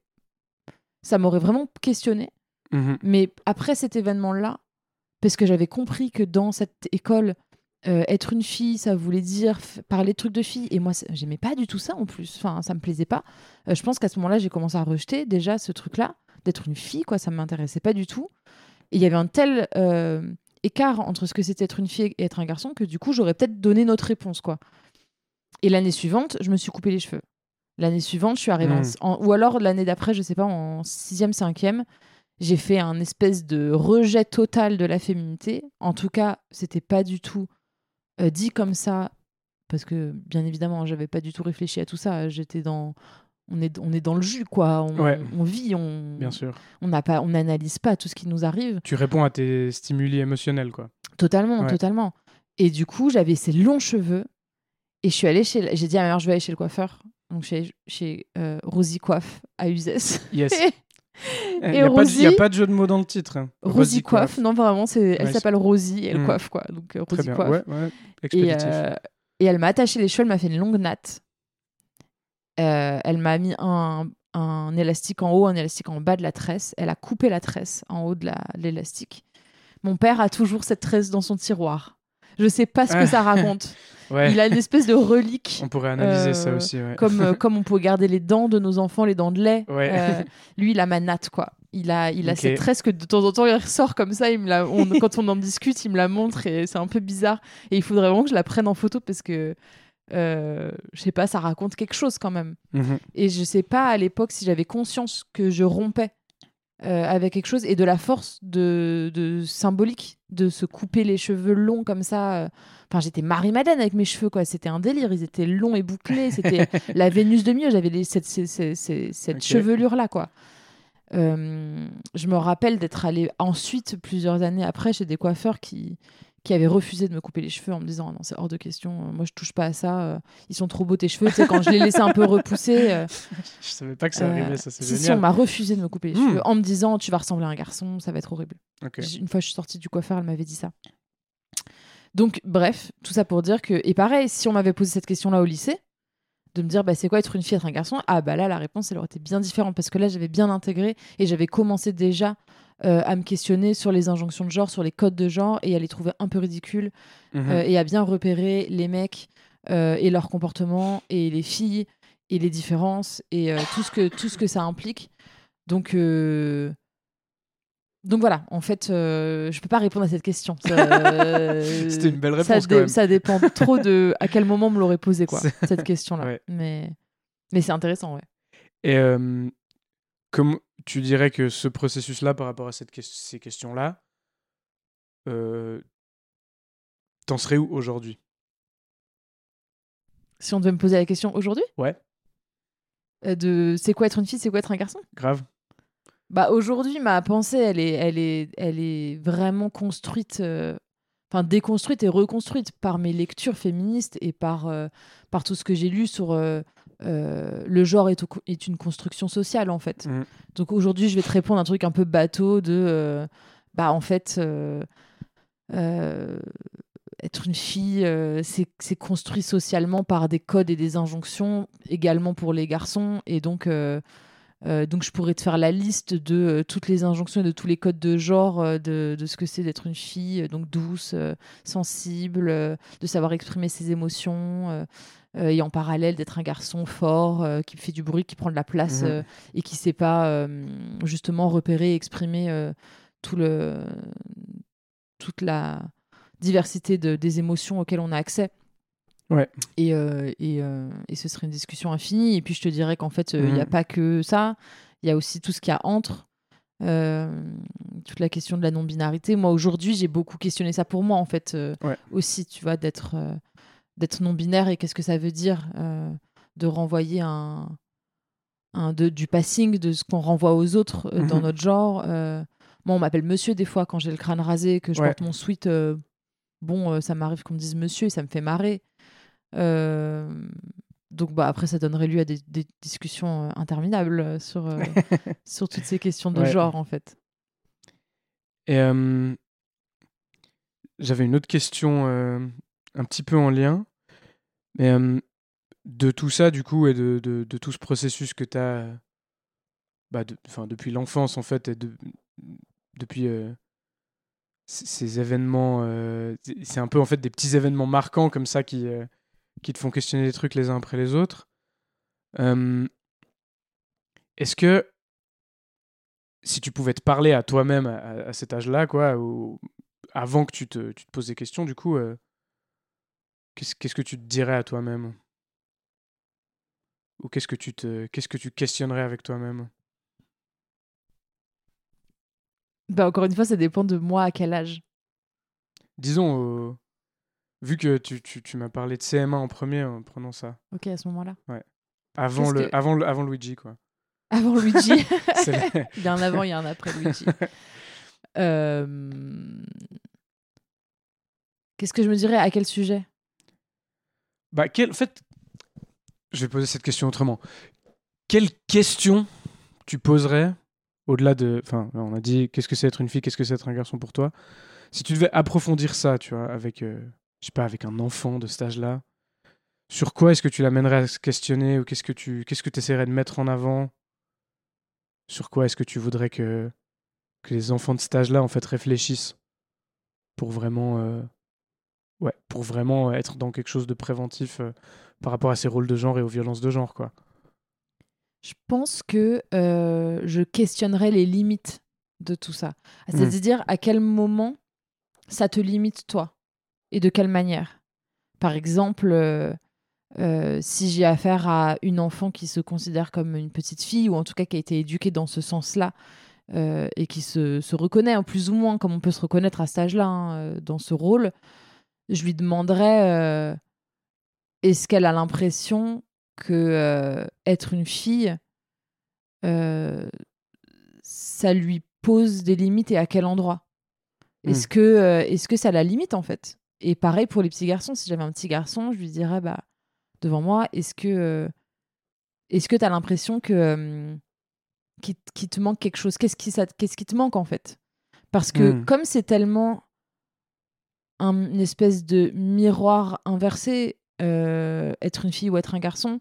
Ça m'aurait vraiment questionné. Mhm. Mais après cet événement-là, parce que j'avais compris que dans cette école, euh, être une fille, ça voulait dire parler de trucs de filles. Et moi, j'aimais pas du tout ça en plus. Enfin, ça me plaisait pas. Euh, je pense qu'à ce moment-là, j'ai commencé à rejeter déjà ce truc-là, d'être une fille, quoi. Ça m'intéressait pas du tout. Et il y avait un tel euh, écart entre ce que c'était être une fille et être un garçon que du coup, j'aurais peut-être donné notre réponse, quoi. Et l'année suivante, je me suis coupé les cheveux. L'année suivante, je suis arrivée en- Mm. en- ou alors l'année d'après, je sais pas, en sixième, cinquième, j'ai fait un espèce de rejet total de la féminité. En tout cas, c'était pas du tout euh, dit comme ça, parce que bien évidemment, j'avais pas du tout réfléchi à tout ça. J'étais dans, on est, on est dans le jus, quoi. On, Ouais. on vit, on, Bien sûr. on n'a pas, on n'analyse pas tout ce qui nous arrive. Tu réponds à tes stimuli émotionnels, quoi. Totalement, Ouais. totalement. Et du coup, j'avais ces longs cheveux. Et je suis allée chez. J'ai dit à ma mère, je vais aller chez le coiffeur. Donc, chez, chez euh, Rosie Coiffe à Uzès. Yes. <laughs> Il n'y a, pas de- y a Rosie- pas de jeu de mots dans le titre. hein. Rosie Coiffe, non, vraiment, c'est, elle Ouais, s'appelle Rosie et elle Mm. coiffe, quoi. Donc, euh, Rosie. Coiffe. Ouais, ouais. Et, euh, et elle m'a attaché les cheveux, elle m'a fait une longue natte. Euh, elle m'a mis un, un élastique en haut, un élastique en bas de la tresse. Elle a coupé la tresse en haut de la- de l'élastique. Mon père a toujours cette tresse dans son tiroir. Je sais pas ce que Ah. ça raconte. <laughs> ouais. Il a une espèce de relique. On pourrait analyser ça euh, aussi. Ouais. Comme, euh, <laughs> comme on peut garder les dents de nos enfants, les dents de lait. Ouais. Euh, lui, il a ma natte, quoi. Il a, il a cette tresse que de temps en temps, il ressort comme ça. Il me la, on- quand on en discute, il me la montre et c'est un peu bizarre. Et il faudrait vraiment que je la prenne en photo parce que, euh, je sais pas, ça raconte quelque chose quand même. Mhm. Et je sais pas à l'époque si j'avais conscience que je rompais euh, avec quelque chose et de la force de, de symbolique de se couper les cheveux longs comme ça. euh. Enfin, j'étais Marie-Madeleine avec mes cheveux, quoi. C'était un délire. Ils étaient longs et bouclés. C'était <laughs> la Vénus de mieux. J'avais cette, cette, cette- chevelure-là, quoi. Euh, je me rappelle d'être allée ensuite, plusieurs années après, chez des coiffeurs qui, qui avaient refusé de me couper les cheveux en me disant non, c'est hors de question, euh, moi je touche pas à ça, euh, ils sont trop beaux tes cheveux. Tu sais, quand je les laissais un peu repousser, euh, <laughs> Je savais pas que ça euh, arrivait, ça c'est si, si, on génial. m'a refusé de me couper les Hmm. cheveux en me disant tu vas ressembler à un garçon, ça va être horrible. Une fois je suis sortie du coiffeur, elle m'avait dit ça. Donc, bref, tout ça pour dire que. Et pareil, si on m'avait posé cette question-là au lycée, de me dire bah, c'est quoi être une fille, être un garçon, ah bah là, la réponse, elle aurait été bien différente parce que là, j'avais bien intégré et j'avais commencé déjà euh, à me questionner sur les injonctions de genre, sur les codes de genre et à les trouver un peu ridicules Mhm. euh, et à bien repérer les mecs euh, et leur comportement et les filles et les différences et tout, ce que, tout ce que ça implique. Donc, donc voilà, en fait, euh, je peux pas répondre à cette question. Ça- <laughs> C'était une belle ça, réponse dé- quand même. ça dépend trop de à quel moment me l'aurait posé, quoi, <laughs> cette question-là. Ouais. Mais, mais c'est intéressant, ouais. Et comme tu dirais que ce processus-là, par rapport à cette ces questions-là, euh, t'en serais où aujourd'hui? Si on devait me poser la question aujourd'hui? Ouais. euh, de c'est quoi être une fille, c'est quoi être un garçon? Grave. Bah aujourd'hui, ma pensée, elle est, elle est, elle est vraiment construite, euh, enfin déconstruite et reconstruite par mes lectures féministes et par, euh, par tout ce que j'ai lu sur euh, euh, le genre est, au- est une construction sociale en fait. Mhm. Donc aujourd'hui, je vais te répondre un truc un peu bateau de, euh, bah en fait, euh, être une fille, c'est c'est construit socialement par des codes et des injonctions, également pour les garçons. Et donc, euh, donc je pourrais te faire la liste de euh, toutes les injonctions et de tous les codes de genre, euh, de, de ce que c'est d'être une fille, donc douce, sensible, de savoir exprimer ses émotions. et en parallèle d'être un garçon fort qui fait du bruit, qui prend de la place euh, et qui sait pas justement repérer et exprimer tout le, toute la diversité de, des émotions auxquelles on a accès. Ouais. Et, euh, et, euh, et ce serait une discussion infinie. Et puis je te dirais qu'en fait, euh, il n'y a Mhm. pas que ça. Il y a aussi tout ce qu'il y a entre. Euh, toute la question de la non-binarité. Moi, aujourd'hui, j'ai beaucoup questionné ça pour moi, en fait, euh, Ouais. aussi, tu vois, d'être euh, d'être non-binaire et qu'est-ce que ça veut dire euh, de renvoyer un, un de, du passing, de ce qu'on renvoie aux autres euh, dans Mhm. notre genre. Euh, moi, on m'appelle monsieur des fois quand j'ai le crâne rasé, que je Ouais. porte mon sweat. euh, bon, euh, ça m'arrive qu'on me dise monsieur et ça me fait marrer. Donc bah, après, ça donnerait lieu à des, des discussions euh, interminables euh, sur, euh, <laughs> sur toutes ces questions de Ouais. genre, en fait. Et j'avais une autre question un petit peu en lien. Mais de tout ça, du coup, et de, de, de tout ce processus que tu as bah, de- depuis l'enfance, en fait, et de- depuis euh, ces événements, euh, c'est- c'est un peu, en fait, des petits événements marquants comme ça qui, euh, qui te font questionner les trucs les uns après les autres. Euh, Est-ce que si tu pouvais te parler à toi-même à, cet âge-là, quoi, ou avant que tu te, tu te poses des questions, du coup, euh, qu'est-ce que tu te dirais à toi-même? Ou qu'est-ce que tu te, qu'est-ce que tu questionnerais avec toi-même? Bah, encore une fois, ça dépend de moi à quel âge. Disons, euh, vu que tu, tu, tu m'as parlé de CM1 en premier, en prenant ça, Ok, à ce moment-là. avant Qu'est-ce le, que- avant le, avant Luigi, quoi. Avant Luigi. <laughs> <laughs> Il y a un avant, il y a un après Luigi. <laughs> Euh, Qu'est-ce que je me dirais À quel sujet? Bah, quel, en fait, je vais poser cette question autrement. Quelle question tu poserais au-delà de. Enfin, on a dit qu'est-ce que c'est être une fille, qu'est-ce que c'est être un garçon pour toi? Si tu devais approfondir ça, tu vois, avec, euh, je sais pas, avec un enfant de cet âge-là, sur quoi est-ce que tu l'amènerais à se questionner ou qu'est-ce que tu qu'est-ce que essaierais de mettre en avant? Sur quoi est-ce que tu voudrais que, que les enfants de cet âge-là, en fait, réfléchissent pour vraiment. euh, Ouais, pour vraiment être dans quelque chose de préventif euh, par rapport à ces rôles de genre et aux violences de genre, quoi? Je pense que euh, je questionnerais les limites de tout ça. Mhm. C'est-à-dire à quel moment ça te limite toi? Et de quelle manière? Par exemple, euh, euh, si j'ai affaire à une enfant qui se considère comme une petite fille ou en tout cas qui a été éduquée dans ce sens-là euh, et qui se, se reconnaît en plus ou moins comme on peut se reconnaître à cet âge-là hein, dans ce rôle, je lui demanderais est-ce qu'elle a l'impression que être une fille, ça lui pose des limites et à quel endroit? Est-ce que, euh, est-ce que ça la limite en fait? Et pareil pour les petits garçons, si j'avais un petit garçon, je lui dirais bah devant moi, est-ce que euh, est-ce que tu as l'impression que qu'il te manque quelque chose? Qu'est-ce qui ça, qu'est-ce qui te manque en fait? Parce que Mm. comme c'est tellement un, une espèce de miroir inversé, euh, être une fille ou être un garçon,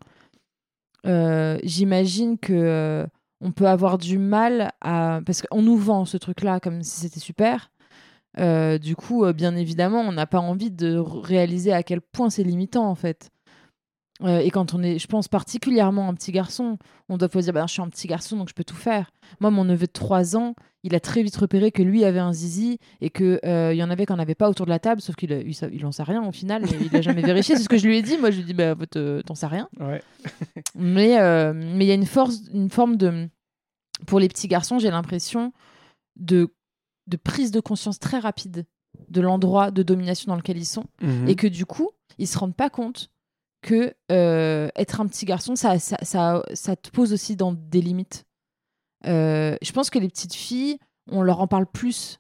euh, j'imagine que euh, on peut avoir du mal à parce qu'on nous vend ce truc-là comme si c'était super. Euh, du coup, euh, bien évidemment, on n'a pas envie de réaliser à quel point c'est limitant en fait. Euh, et quand on est, je pense particulièrement un petit garçon, on doit pouvoir dire bah, je suis un petit garçon donc je peux tout faire. Moi, mon neveu de 3 ans, il a très vite repéré que lui avait un zizi et qu'il il y en avait qu'on n'avait pas autour de la table, sauf qu'il il, il en sait rien au final, il n'a jamais <laughs> vérifié. C'est ce que je lui ai dit. Moi, je lui ai dit bah, t'en sais rien. Ouais. <laughs> mais mais il y a une, force, une forme de. Pour les petits garçons, j'ai l'impression de, de prise de conscience très rapide de l'endroit de domination dans lequel ils sont Mhm. et que du coup, ils se rendent pas compte que euh, être un petit garçon, ça, ça, ça, ça te pose aussi dans des limites. Euh, je pense que les petites filles, on leur en parle plus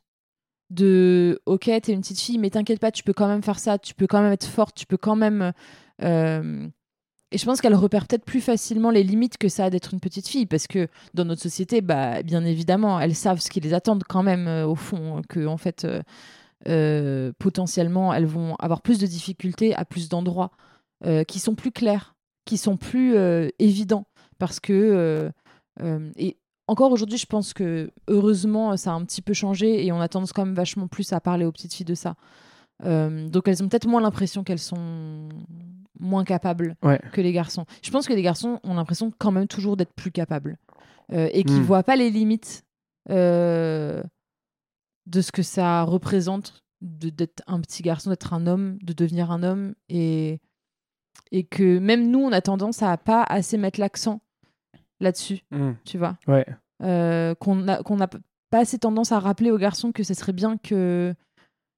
de ok, t'es une petite fille, mais t'inquiète pas, tu peux quand même faire ça, tu peux quand même être forte, tu peux quand même. euh, Et je pense qu'elles repèrent peut-être plus facilement les limites que ça a d'être une petite fille, parce que dans notre société, bah, bien évidemment, elles savent ce qui les attend quand même, euh, au fond, que en fait, euh, euh, potentiellement, elles vont avoir plus de difficultés à plus d'endroits qui sont plus clairs, qui sont plus évidents, parce que et encore aujourd'hui, je pense que heureusement, ça a un petit peu changé et on a tendance quand même vachement plus à parler aux petites filles de ça. Euh, donc elles ont peut-être moins l'impression qu'elles sont moins capables Ouais. que les garçons. Je pense que les garçons ont l'impression quand même toujours d'être plus capables euh, et qu'ils Hmm. voient pas les limites euh, de ce que ça représente d'être un petit garçon, d'être un homme, de devenir un homme et et que même nous, on a tendance à pas assez mettre l'accent là-dessus, Mhm. tu vois Ouais. qu'on n'a pas assez tendance à rappeler aux garçons que ce serait bien que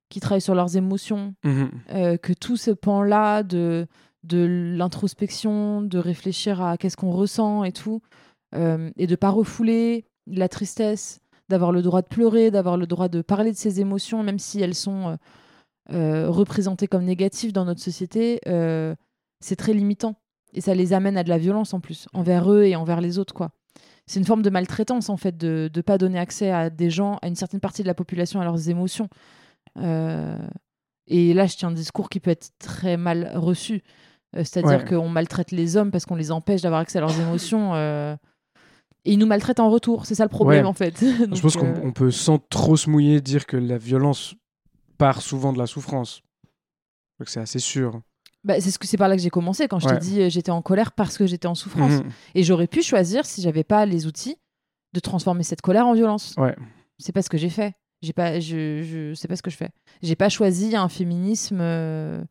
qu'ils travaillent sur leurs émotions, Mhm. euh, que tout ce pan-là de de l'introspection, de réfléchir à qu'est-ce qu'on ressent et tout, euh, et de pas refouler la tristesse, d'avoir le droit de pleurer, d'avoir le droit de parler de ses émotions, même si elles sont euh, représentées comme négatives dans notre société, c'est très limitant. Et ça les amène à de la violence en plus, envers eux et envers les autres, quoi. C'est une forme de maltraitance, en fait, de ne pas donner accès à des gens, à une certaine partie de la population, à leurs émotions. Euh, et là, je tiens un discours qui peut être très mal reçu. Euh, C'est-à-dire Ouais. qu'on maltraite les hommes parce qu'on les empêche d'avoir accès à leurs émotions. euh, Et ils nous maltraitent en retour. C'est ça le problème, Ouais. en fait. Je <laughs> pense qu'on euh, on peut sans trop se mouiller dire que la violence part souvent de la souffrance. Donc c'est assez sûr. bah, c'est ce que c'est par là que j'ai commencé quand je Ouais. t'ai dit euh, j'étais en colère parce que j'étais en souffrance. Mhm. Et j'aurais pu choisir, si j'avais pas les outils, de transformer cette colère en violence. Ouais. C'est pas ce que j'ai fait. J'ai pas, je, je, c'est pas ce que je fais. J'ai pas choisi un féminisme euh,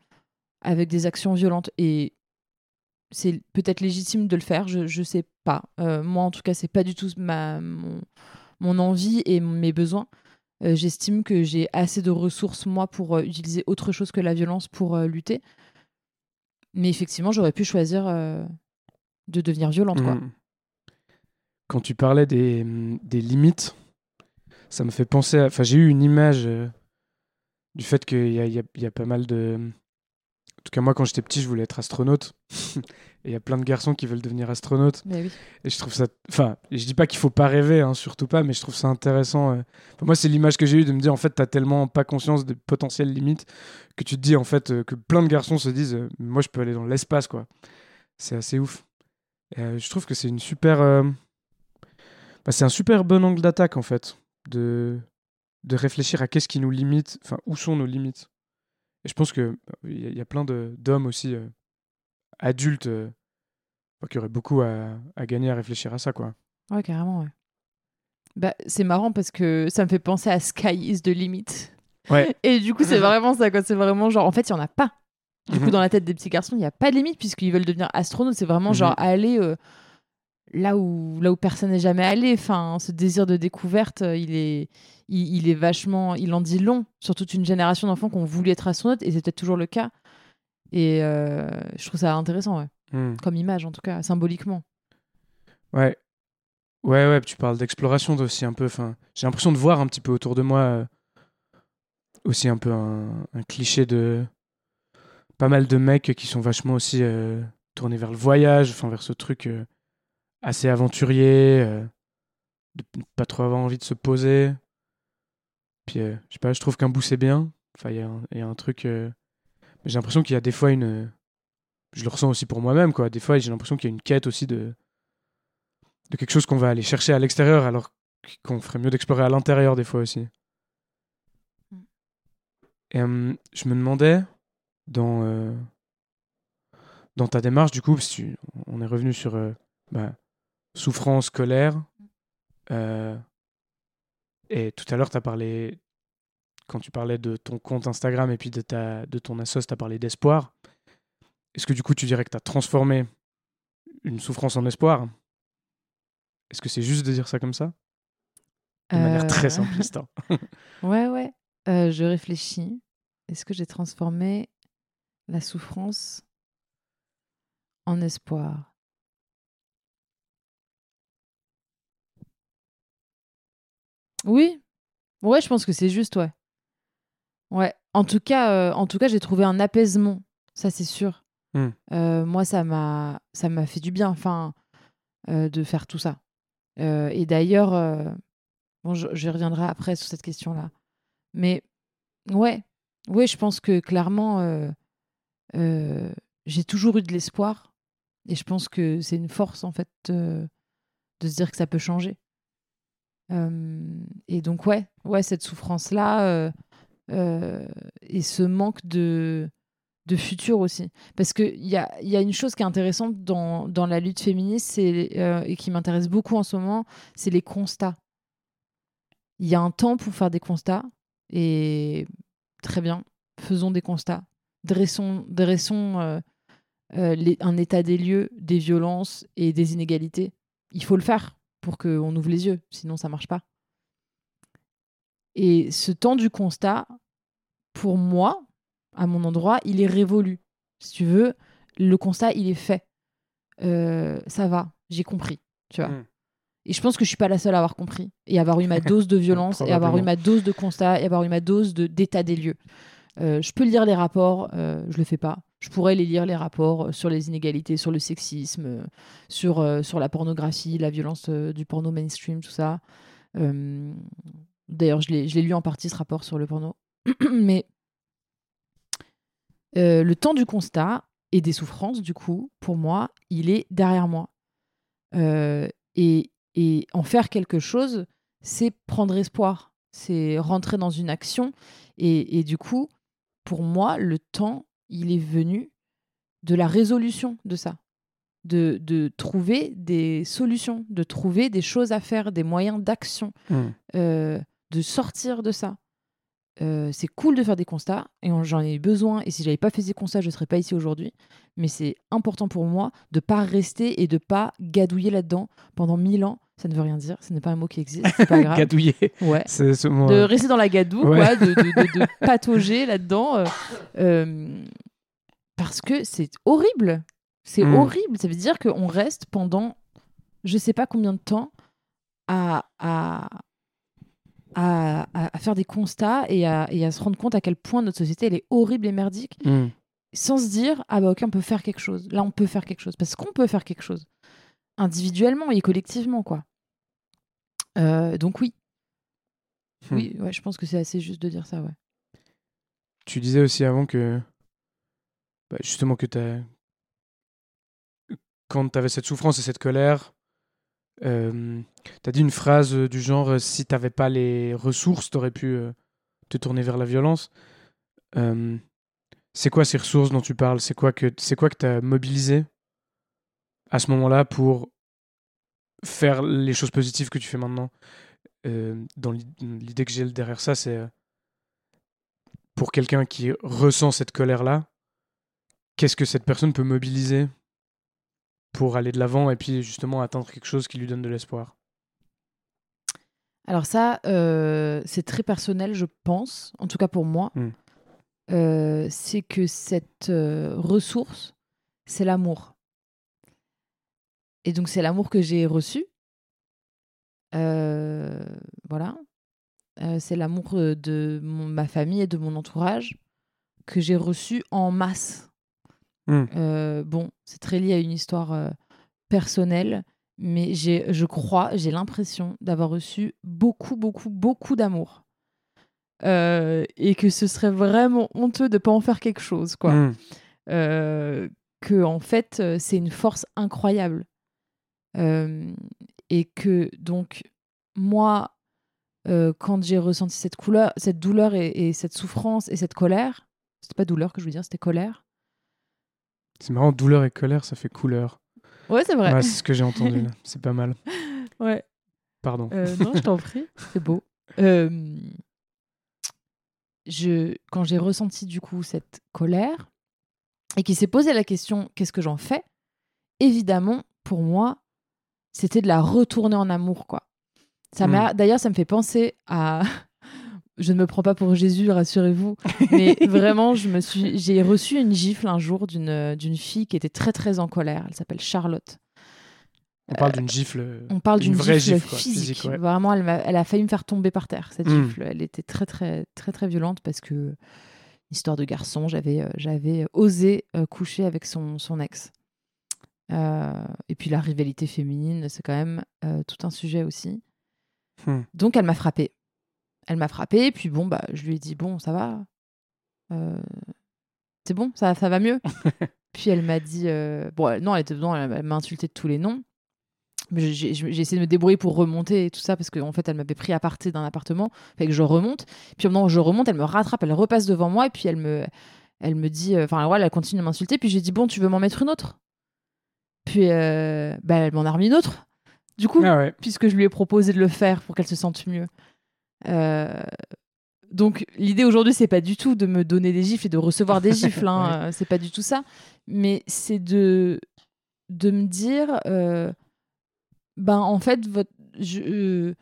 avec des actions violentes. Et c'est peut-être légitime de le faire, je, je sais pas. Euh, moi, en tout cas, c'est pas du tout ma, mon, mon envie et mes besoins. Euh, J'estime que j'ai assez de ressources, moi, pour utiliser autre chose que la violence pour lutter. Mais effectivement, j'aurais pu choisir de devenir violente. Mhm. Quand tu parlais des, des limites, ça me fait penser. Enfin, j'ai eu une image euh, du fait qu'il y a, il y a- il y a pas mal de... En tout cas, moi, quand j'étais petit, je voulais être astronaute. <laughs> Et il y a plein de garçons qui veulent devenir astronautes. Mais oui. Et je trouve ça. Enfin, je dis pas qu'il faut pas rêver, hein, surtout pas, mais je trouve ça intéressant. euh. Enfin, moi, c'est l'image que j'ai eue de me dire, en fait, t'as tellement pas conscience des potentielles limites que tu te dis, en fait, euh, que plein de garçons se disent, moi, je peux aller dans l'espace, quoi. C'est assez ouf. Et, je trouve que c'est une super. bah, c'est un super bon angle d'attaque, en fait, de, de réfléchir à qu'est-ce qui nous limite, enfin, où sont nos limites. Et je pense qu'il y, a- y a plein de- d'hommes aussi, euh, adultes, euh, enfin, qui auraient beaucoup à, à gagner à réfléchir à ça, quoi. Ouais, carrément, ouais. Bah, c'est marrant parce que ça me fait penser à Sky is the limit. Ouais. <laughs> Et du coup, c'est <laughs> vraiment ça, quoi. C'est vraiment genre, en fait, il n'y en a pas. Du coup, Mhm. dans la tête des petits garçons, il n'y a pas de limite puisqu'ils veulent devenir astronautes. C'est vraiment genre Mhm. aller euh, là, où, là où personne n'est jamais allé. Enfin, ce désir de découverte, euh, il est, il, il est vachement. Il en dit long sur toute une génération d'enfants qui ont voulu être astronautes et c'est peut-être toujours le cas. Et euh, je trouve ça intéressant, ouais. Hmm. Comme image, en tout cas, symboliquement. Ouais. Ouais, ouais, tu parles d'exploration aussi un peu. Enfin, j'ai l'impression de voir un petit peu autour de moi euh, aussi un peu un, un cliché de pas mal de mecs qui sont vachement aussi euh, tournés vers le voyage, enfin vers ce truc assez aventurier, euh, de pas trop avoir envie de se poser. Puis, euh, je sais pas, je trouve qu'un bout c'est bien. Enfin, il y, a un- il y a un truc. euh, J'ai l'impression qu'il y a des fois une. Je le ressens aussi pour moi-même, quoi. Des fois, j'ai l'impression qu'il y a une quête aussi de de quelque chose qu'on va aller chercher à l'extérieur alors qu'on ferait mieux d'explorer à l'intérieur des fois aussi. Mm. Et je me demandais dans euh, dans ta démarche, du coup, on est revenu sur bah, souffrance, colère. Euh, et tout à l'heure, tu as parlé, quand tu parlais de ton compte Instagram et puis de, ta, de ton assos, tu as parlé d'espoir. Est-ce que du coup, tu dirais que tu as transformé une souffrance en espoir? Est-ce que c'est juste de dire ça comme ça? De manière très simpliste. Hein. <laughs> ouais, ouais. je réfléchis. Est-ce que j'ai transformé la souffrance en espoir? Oui, ouais, je pense que c'est juste, ouais. Ouais, en tout cas, euh, en tout cas, j'ai trouvé un apaisement, ça c'est sûr. Mmh. Euh, moi, ça m'a, ça m'a fait du bien, enfin, euh, de faire tout ça. et d'ailleurs, bon, je, je, reviendrai après sur cette question-là. Mais ouais, ouais, je pense que clairement, j'ai toujours eu de l'espoir et je pense que c'est une force, en fait, de se dire que ça peut changer. Et donc, ouais, ouais cette souffrance-là euh, euh, et ce manque de, de futur aussi. Parce qu'il y a, y a une chose qui est intéressante dans, dans la lutte féministe euh, et qui m'intéresse beaucoup en ce moment, c'est les constats. Il y a un temps pour faire des constats et très bien, faisons des constats. Dressons, dressons un état des lieux des violences et des inégalités. Il faut le faire pour qu'on ouvre les yeux, sinon ça marche pas. Et ce temps du constat, pour moi, à mon endroit, il est révolu. Si tu veux, le constat, il est fait. Euh, ça va, j'ai compris, tu vois. Hmm. Et je pense que je suis pas la seule à avoir compris et avoir eu ma <laughs> dose de violence et avoir eu ma dose de constat et avoir eu ma dose d'état des lieux. Euh, je peux lire les rapports, je le fais pas je pourrais les lire, les rapports euh, sur les inégalités, sur le sexisme, euh, sur, euh, sur la pornographie, la violence du porno mainstream, tout ça. D'ailleurs, je l'ai lu en partie, ce rapport sur le porno. <clears throat> Mais le temps du constat et des souffrances, du coup, pour moi, il est derrière moi. et, et en faire quelque chose, c'est prendre espoir, c'est rentrer dans une action. Et, et, du coup, pour moi, le temps il est venu de la résolution de ça, de, de trouver des solutions, de trouver des choses à faire, des moyens d'action, mmh. euh, de sortir de ça. Euh, c'est cool de faire des constats et j'en ai besoin. Et si j'avais pas fait ces constats, je serais pas ici aujourd'hui. Mais c'est important pour moi de pas rester et de pas gadouiller là-dedans pendant mille ans. Ça ne veut rien dire, ce n'est pas un mot qui existe, c'est pas <laughs> grave. gadouiller. Ouais. De rester dans la gadoue, quoi, de, de, de, <laughs> patauger là-dedans. Euh, parce que c'est horrible. C'est hmm. horrible. Ça veut dire qu'on reste pendant je sais pas combien de temps à, à, à, faire des constats et à, et à, se rendre compte à quel point notre société elle est horrible et merdique hmm. sans se dire ah bah ok on peut faire quelque chose là on peut faire quelque chose parce qu'on peut faire quelque chose individuellement et collectivement quoi. Euh, donc oui. Hmm. oui ouais, je pense que c'est assez juste de dire ça ouais. Tu disais aussi avant que bah, justement que tu as quand tu avais cette souffrance et cette colère, euh, tu as dit une phrase du genre si tu n'avais pas les ressources, tu aurais pu te tourner vers la violence. c'est quoi ces ressources dont tu parles? C'est quoi que c'est quoi que tu as mobilisé? À ce moment-là pour faire les choses positives que tu fais maintenant Dans l'idée que j'ai derrière ça, c'est pour quelqu'un qui ressent cette colère-là, qu'est-ce que cette personne peut mobiliser pour aller de l'avant et puis justement atteindre quelque chose qui lui donne de l'espoir? Alors ça, euh, c'est très personnel, je pense, en tout cas pour moi. Euh, c'est que cette euh, ressource, c'est l'amour. Et donc c'est l'amour que j'ai reçu. voilà. c'est l'amour de ma famille et de mon entourage que j'ai reçu en masse. Mmh. Euh, bon, c'est très lié à une histoire euh, personnelle, mais j'ai, je crois, j'ai l'impression d'avoir reçu beaucoup, beaucoup, beaucoup d'amour. Euh, et que ce serait vraiment honteux de pas en faire quelque chose, quoi. Mmh. que en fait, c'est une force incroyable. Et que donc, moi, quand j'ai ressenti cette, couleur, cette douleur et, et cette souffrance et cette colère, c'était pas douleur que je veux dire, c'était colère C'est marrant, douleur et colère, ça fait couleur. Ouais, c'est vrai. Ouais, c'est ce que j'ai entendu. là. <laughs> C'est pas mal. Ouais. Pardon. Euh, non, je t'en prie. C'est beau. Euh, je, quand j'ai ressenti du coup cette colère et qu'il s'est posé la question qu'est-ce que j'en fais? Évidemment, pour moi, c'était de la retourner en amour, quoi. Ça m'a, d'ailleurs, ça me fait penser à. <laughs> je ne me prends pas pour Jésus, rassurez-vous, mais <laughs> vraiment, je me suis, j'ai reçu une gifle un jour d'une d'une fille qui était très très en colère. Elle s'appelle Charlotte. On parle d'une gifle. On parle Une d'une vraie gifle, gifle, quoi, physique. physique, ouais. Vraiment, elle, m'a- elle a failli me faire tomber par terre, cette Mm. gifle. Elle était très, très, très, très violente parce que, histoire de garçon, j'avais euh, j'avais osé euh, coucher avec son, son ex. Euh, et puis la rivalité féminine, c'est quand même euh, tout un sujet aussi. Hmm. Donc elle m'a frappée. Elle m'a frappée, puis bon, bah, je lui ai dit Bon, ça va Euh, C'est bon, ça, ça va mieux <laughs> Puis elle m'a dit Bon, non, elle était dedans, elle, m'a insulté de tous les noms. J'ai essayé de me débrouiller pour remonter et tout ça parce qu'en fait, elle m'avait pris à partir d'un appartement. Fait que je remonte. Puis au moment où je remonte, elle me rattrape, elle repasse devant moi et puis elle me, elle me dit, euh, enfin, voilà, elle continue de m'insulter. Puis j'ai dit, bon, tu veux m'en mettre une autre? Puis euh, bah, elle m'en a remis une autre. Du coup, Ah ouais. puisque je lui ai proposé de le faire pour qu'elle se sente mieux. Euh, donc l'idée aujourd'hui, c'est pas du tout de me donner des gifles et de recevoir des gifles. <laughs> hein, euh, C'est pas du tout ça. Mais c'est de de me dire, euh, ben en fait, votre, je,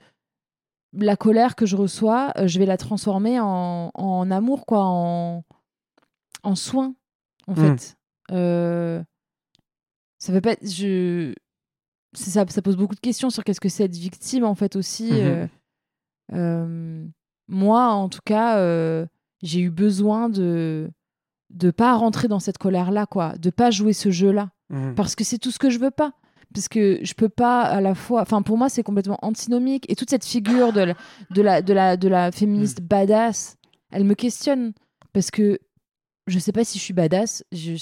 la colère que je reçois, je vais la transformer en, en amour, quoi, en en soin, en Mm. fait. Ça veut pas, je ça, ça pose beaucoup de questions sur qu'est-ce que c'est être victime en fait aussi. Mhm. euh, moi, en tout cas, euh, j'ai eu besoin de de pas rentrer dans cette colère là, quoi, de pas jouer ce jeu là, Mhm. parce que c'est tout ce que je veux pas. Parce que je peux pas à la fois. Enfin, pour moi, c'est complètement antinomique. Et toute cette figure de la, de la, de la, de la féministe badass, elle me questionne. Parce que je sais pas si je suis badass. Je,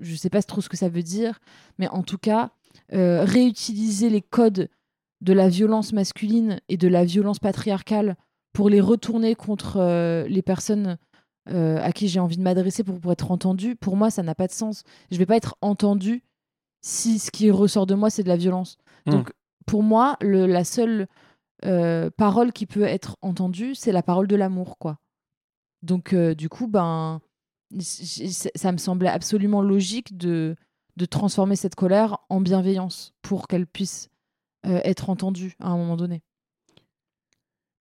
je sais pas trop ce que ça veut dire. Mais en tout cas, euh, réutiliser les codes de la violence masculine et de la violence patriarcale pour les retourner contre euh, les personnes euh, à qui j'ai envie de m'adresser pour, pour être entendue, pour moi, ça n'a pas de sens. Je vais pas être entendue si ce qui ressort de moi, c'est de la violence. Mm. Donc, pour moi, le, la seule parole qui peut être entendue, c'est la parole de l'amour, quoi. Donc, du coup, ben, ça me semblait absolument logique de, de transformer cette colère en bienveillance pour qu'elle puisse euh, être entendue à un moment donné.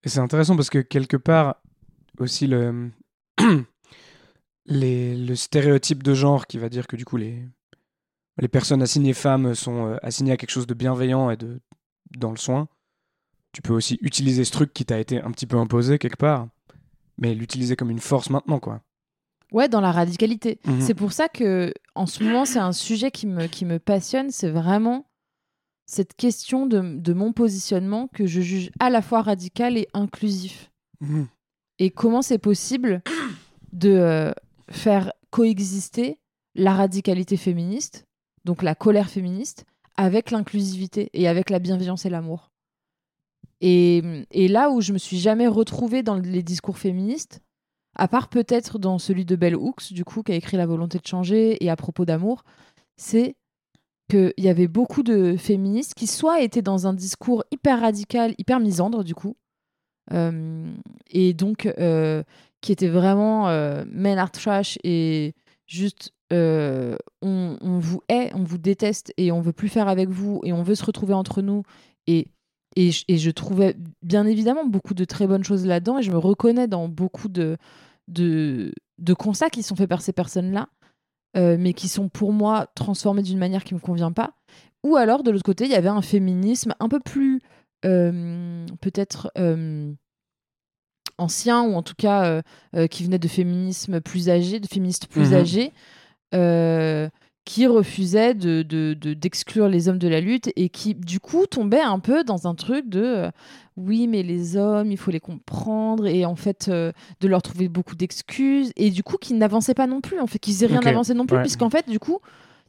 Et c'est intéressant parce que quelque part, aussi le, <clears throat> le stéréotype de genre qui va dire que du coup les, les personnes assignées femmes sont euh, assignées à quelque chose de bienveillant et de dans le soin. Tu peux aussi utiliser ce truc qui t'a été un petit peu imposé quelque part, mais l'utiliser comme une force maintenant, quoi. Ouais, dans la radicalité. Mhm. C'est pour ça que, en ce moment, c'est un sujet qui me, qui me passionne. C'est vraiment cette question de, de mon positionnement que je juge à la fois radical et inclusif. Mhm. Et comment c'est possible de euh, faire coexister la radicalité féministe, donc la colère féministe, avec l'inclusivité et avec la bienveillance et l'amour. Et, et là où je me suis jamais retrouvée dans les discours féministes, à part peut-être dans celui de Bell Hooks, du coup, qui a écrit La volonté de changer et à propos d'amour, c'est qu'il y avait beaucoup de féministes qui soit étaient dans un discours hyper radical, hyper misandre, du coup, euh, et donc euh, qui étaient vraiment euh, men are trash et juste on, vous hait, on vous déteste et on veut plus faire avec vous et on veut se retrouver entre nous et et et je trouvais bien évidemment beaucoup de très bonnes choses là-dedans et je me reconnais dans beaucoup de, de, de constats qui sont faits par ces personnes-là, euh, mais qui sont pour moi transformés d'une manière qui ne me convient pas. Ou alors, de l'autre côté, il y avait un féminisme un peu plus euh, peut-être euh, ancien, ou en tout cas qui venait de féminisme plus âgé, de féministes plus Mhm. âgés. Qui refusait de, de- de- d'exclure les hommes de la lutte et qui, du coup, tombait un peu dans un truc de euh, oui, mais les hommes, il faut les comprendre et en fait, euh, de leur trouver beaucoup d'excuses et du coup, qui n'avançaient pas non plus, en fait, qu'ils faisaient rien avancé non plus, ouais. puisqu'en fait, du coup,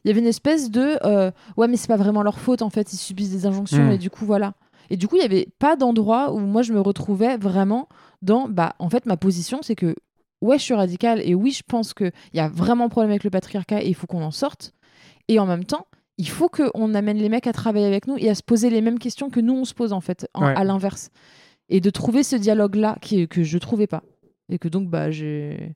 il y avait une espèce de euh, ouais, mais c'est pas vraiment leur faute, en fait, ils subissent des injonctions Mm. et du coup, voilà. Et du coup, il y avait pas d'endroit où moi je me retrouvais vraiment dans bah, en fait, ma position, c'est que ouais, je suis radicale et oui, je pense qu'il y a vraiment un problème avec le patriarcat et il faut qu'on en sorte. Et en même temps, il faut qu'on amène les mecs à travailler avec nous et à se poser les mêmes questions que nous, on se pose en fait, en- Ouais. à l'inverse. Et de trouver ce dialogue-là qui, que je trouvais pas. Et que donc, bah, j'ai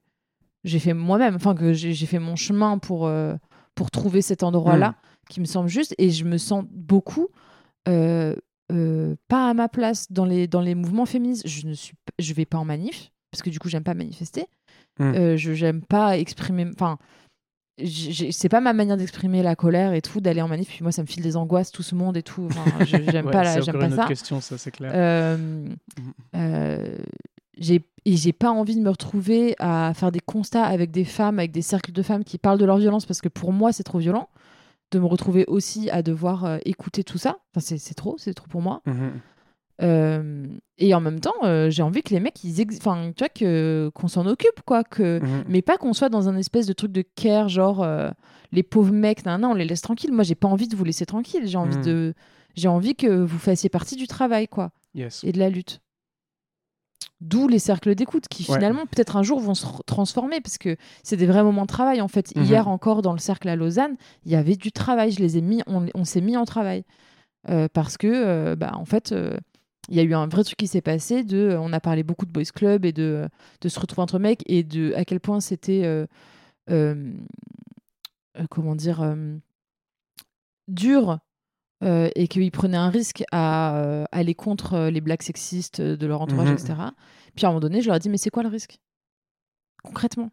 j'ai fait moi-même, enfin, que j'ai j'ai fait mon chemin pour, euh, pour trouver cet endroit-là Mm. qui me semble juste. Et je me sens beaucoup. euh, euh, pas à ma place dans les, dans les mouvements féministes. Je ne suis, je vais pas en manif parce que du coup j'aime pas manifester. Mm. Euh, je j'aime pas exprimer. Enfin, c'est pas ma manière d'exprimer la colère et tout d'aller en manif. Puis moi ça me file des angoisses tout ce monde et tout. Enfin, j'aime Ouais, pas, j'aime pas une autre ça. question, ça, c'est clair. Euh, euh, j'ai et j'ai pas envie de me retrouver à faire des constats avec des femmes, avec des cercles de femmes qui parlent de leur violence parce que pour moi c'est trop violent de me retrouver aussi à devoir euh, écouter tout ça. Enfin c'est c'est trop, c'est trop pour moi. Mhm. Euh, et en même temps, euh, j'ai envie que les mecs, ils enfin, tu vois, que qu'on s'en occupe, quoi, que, Mhm. mais pas qu'on soit dans un espèce de truc de care, genre euh, les pauvres mecs, nan, nan, on les laisse tranquilles. Moi, j'ai pas envie de vous laisser tranquilles. J'ai envie Mhm. de, j'ai envie que vous fassiez partie du travail, quoi, Yes. et de la lutte. D'où les cercles d'écoute qui Ouais. finalement peut-être un jour vont se transformer parce que c'est des vrais moments de travail en fait. Mhm. Hier encore dans le cercle à Lausanne, il y avait du travail. Je les ai mis, on, on s'est mis en travail Euh, parce que bah en fait il y a eu un vrai truc qui s'est passé de euh, on a parlé beaucoup de boys club et de de se retrouver entre mecs et de à quel point c'était euh, euh, euh, comment dire euh, dur euh, et qu'ils prenaient un risque à euh, aller contre euh, les blagues sexistes euh, de leur entourage, Mhm. etc. Puis à un moment donné, je leur ai dit, mais c'est quoi le risque? Concrètement.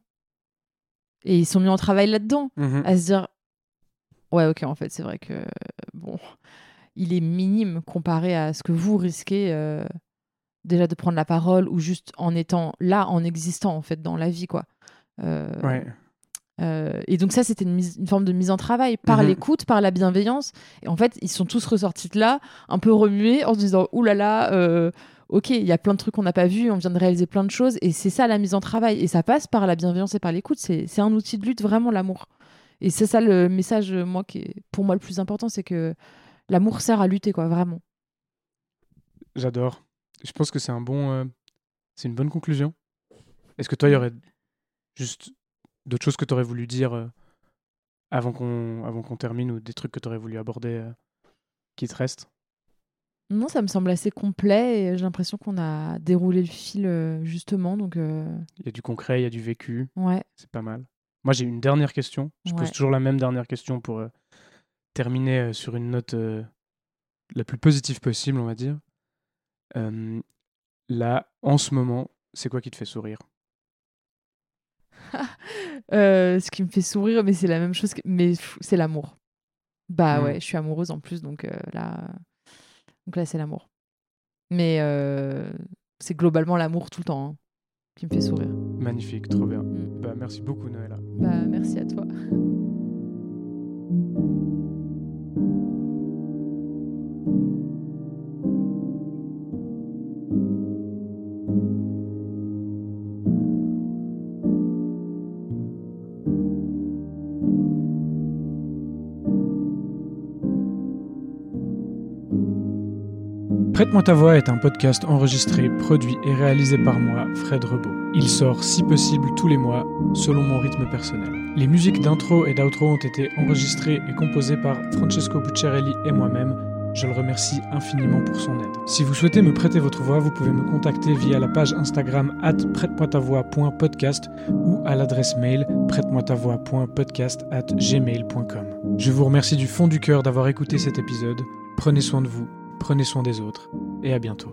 Et ils sont mis en travail là-dedans, Mhm. à se dire, ouais, ok, en fait, c'est vrai que, bon, il est minime comparé à ce que vous risquez euh, déjà de prendre la parole ou juste en étant là, en existant, en fait, dans la vie, quoi. Euh, Ouais. euh, et donc ça, c'était une, forme de mise en travail par Mhm. l'écoute, par la bienveillance. Et en fait, ils sont tous ressortis de là, un peu remués, en se disant « Ouh là là, ok, il y a plein de trucs qu'on n'a pas vus, on vient de réaliser plein de choses. » Et c'est ça la mise en travail. Et ça passe par la bienveillance et par l'écoute. C'est un outil de lutte, vraiment, l'amour. Et c'est ça le message, moi, qui est pour moi le plus important, c'est que l'amour sert à lutter, quoi, vraiment. J'adore. Je pense que c'est un bon, euh, c'est une bonne conclusion. Est-ce que toi, il y aurait juste d'autres choses que tu aurais voulu dire euh, avant qu'on avant qu'on termine ou des trucs que tu aurais voulu aborder euh, qui te restent? Non, ça me semble assez complet et j'ai l'impression qu'on a déroulé le fil justement. Donc, Il y a du concret, il y a du vécu, ouais. c'est pas mal. Moi, j'ai une dernière question. Je pose toujours la même dernière question pour terminer euh, sur une note euh, la plus positive possible, on va dire. Euh, là, en ce moment, c'est quoi qui te fait sourire? <laughs> Euh, ce qui me fait sourire, mais c'est la même chose, que... mais c'est l'amour. Bah Mm. ouais, je suis amoureuse en plus, donc là, donc là c'est l'amour. Mais c'est globalement l'amour tout le temps hein, qui me fait sourire. Magnifique, trop bien. Mm. Bah, merci beaucoup, Noëlla. Bah merci à toi. Prête-moi ta voix est un podcast enregistré, produit et réalisé par moi, Fred Rebaud. Il sort si possible tous les mois, selon mon rythme personnel. Les musiques d'intro et d'outro ont été enregistrées et composées par Francesco Bucciarelli et moi-même. Je le remercie infiniment pour son aide. Si vous souhaitez me prêter votre voix, vous pouvez me contacter via la page Instagram at prête-moi-ta-voix.podcast ou à l'adresse mail prête-moi-ta-voix.podcast at gmail.com. Je vous remercie du fond du cœur d'avoir écouté cet épisode. Prenez soin de vous, prenez soin des autres et à bientôt.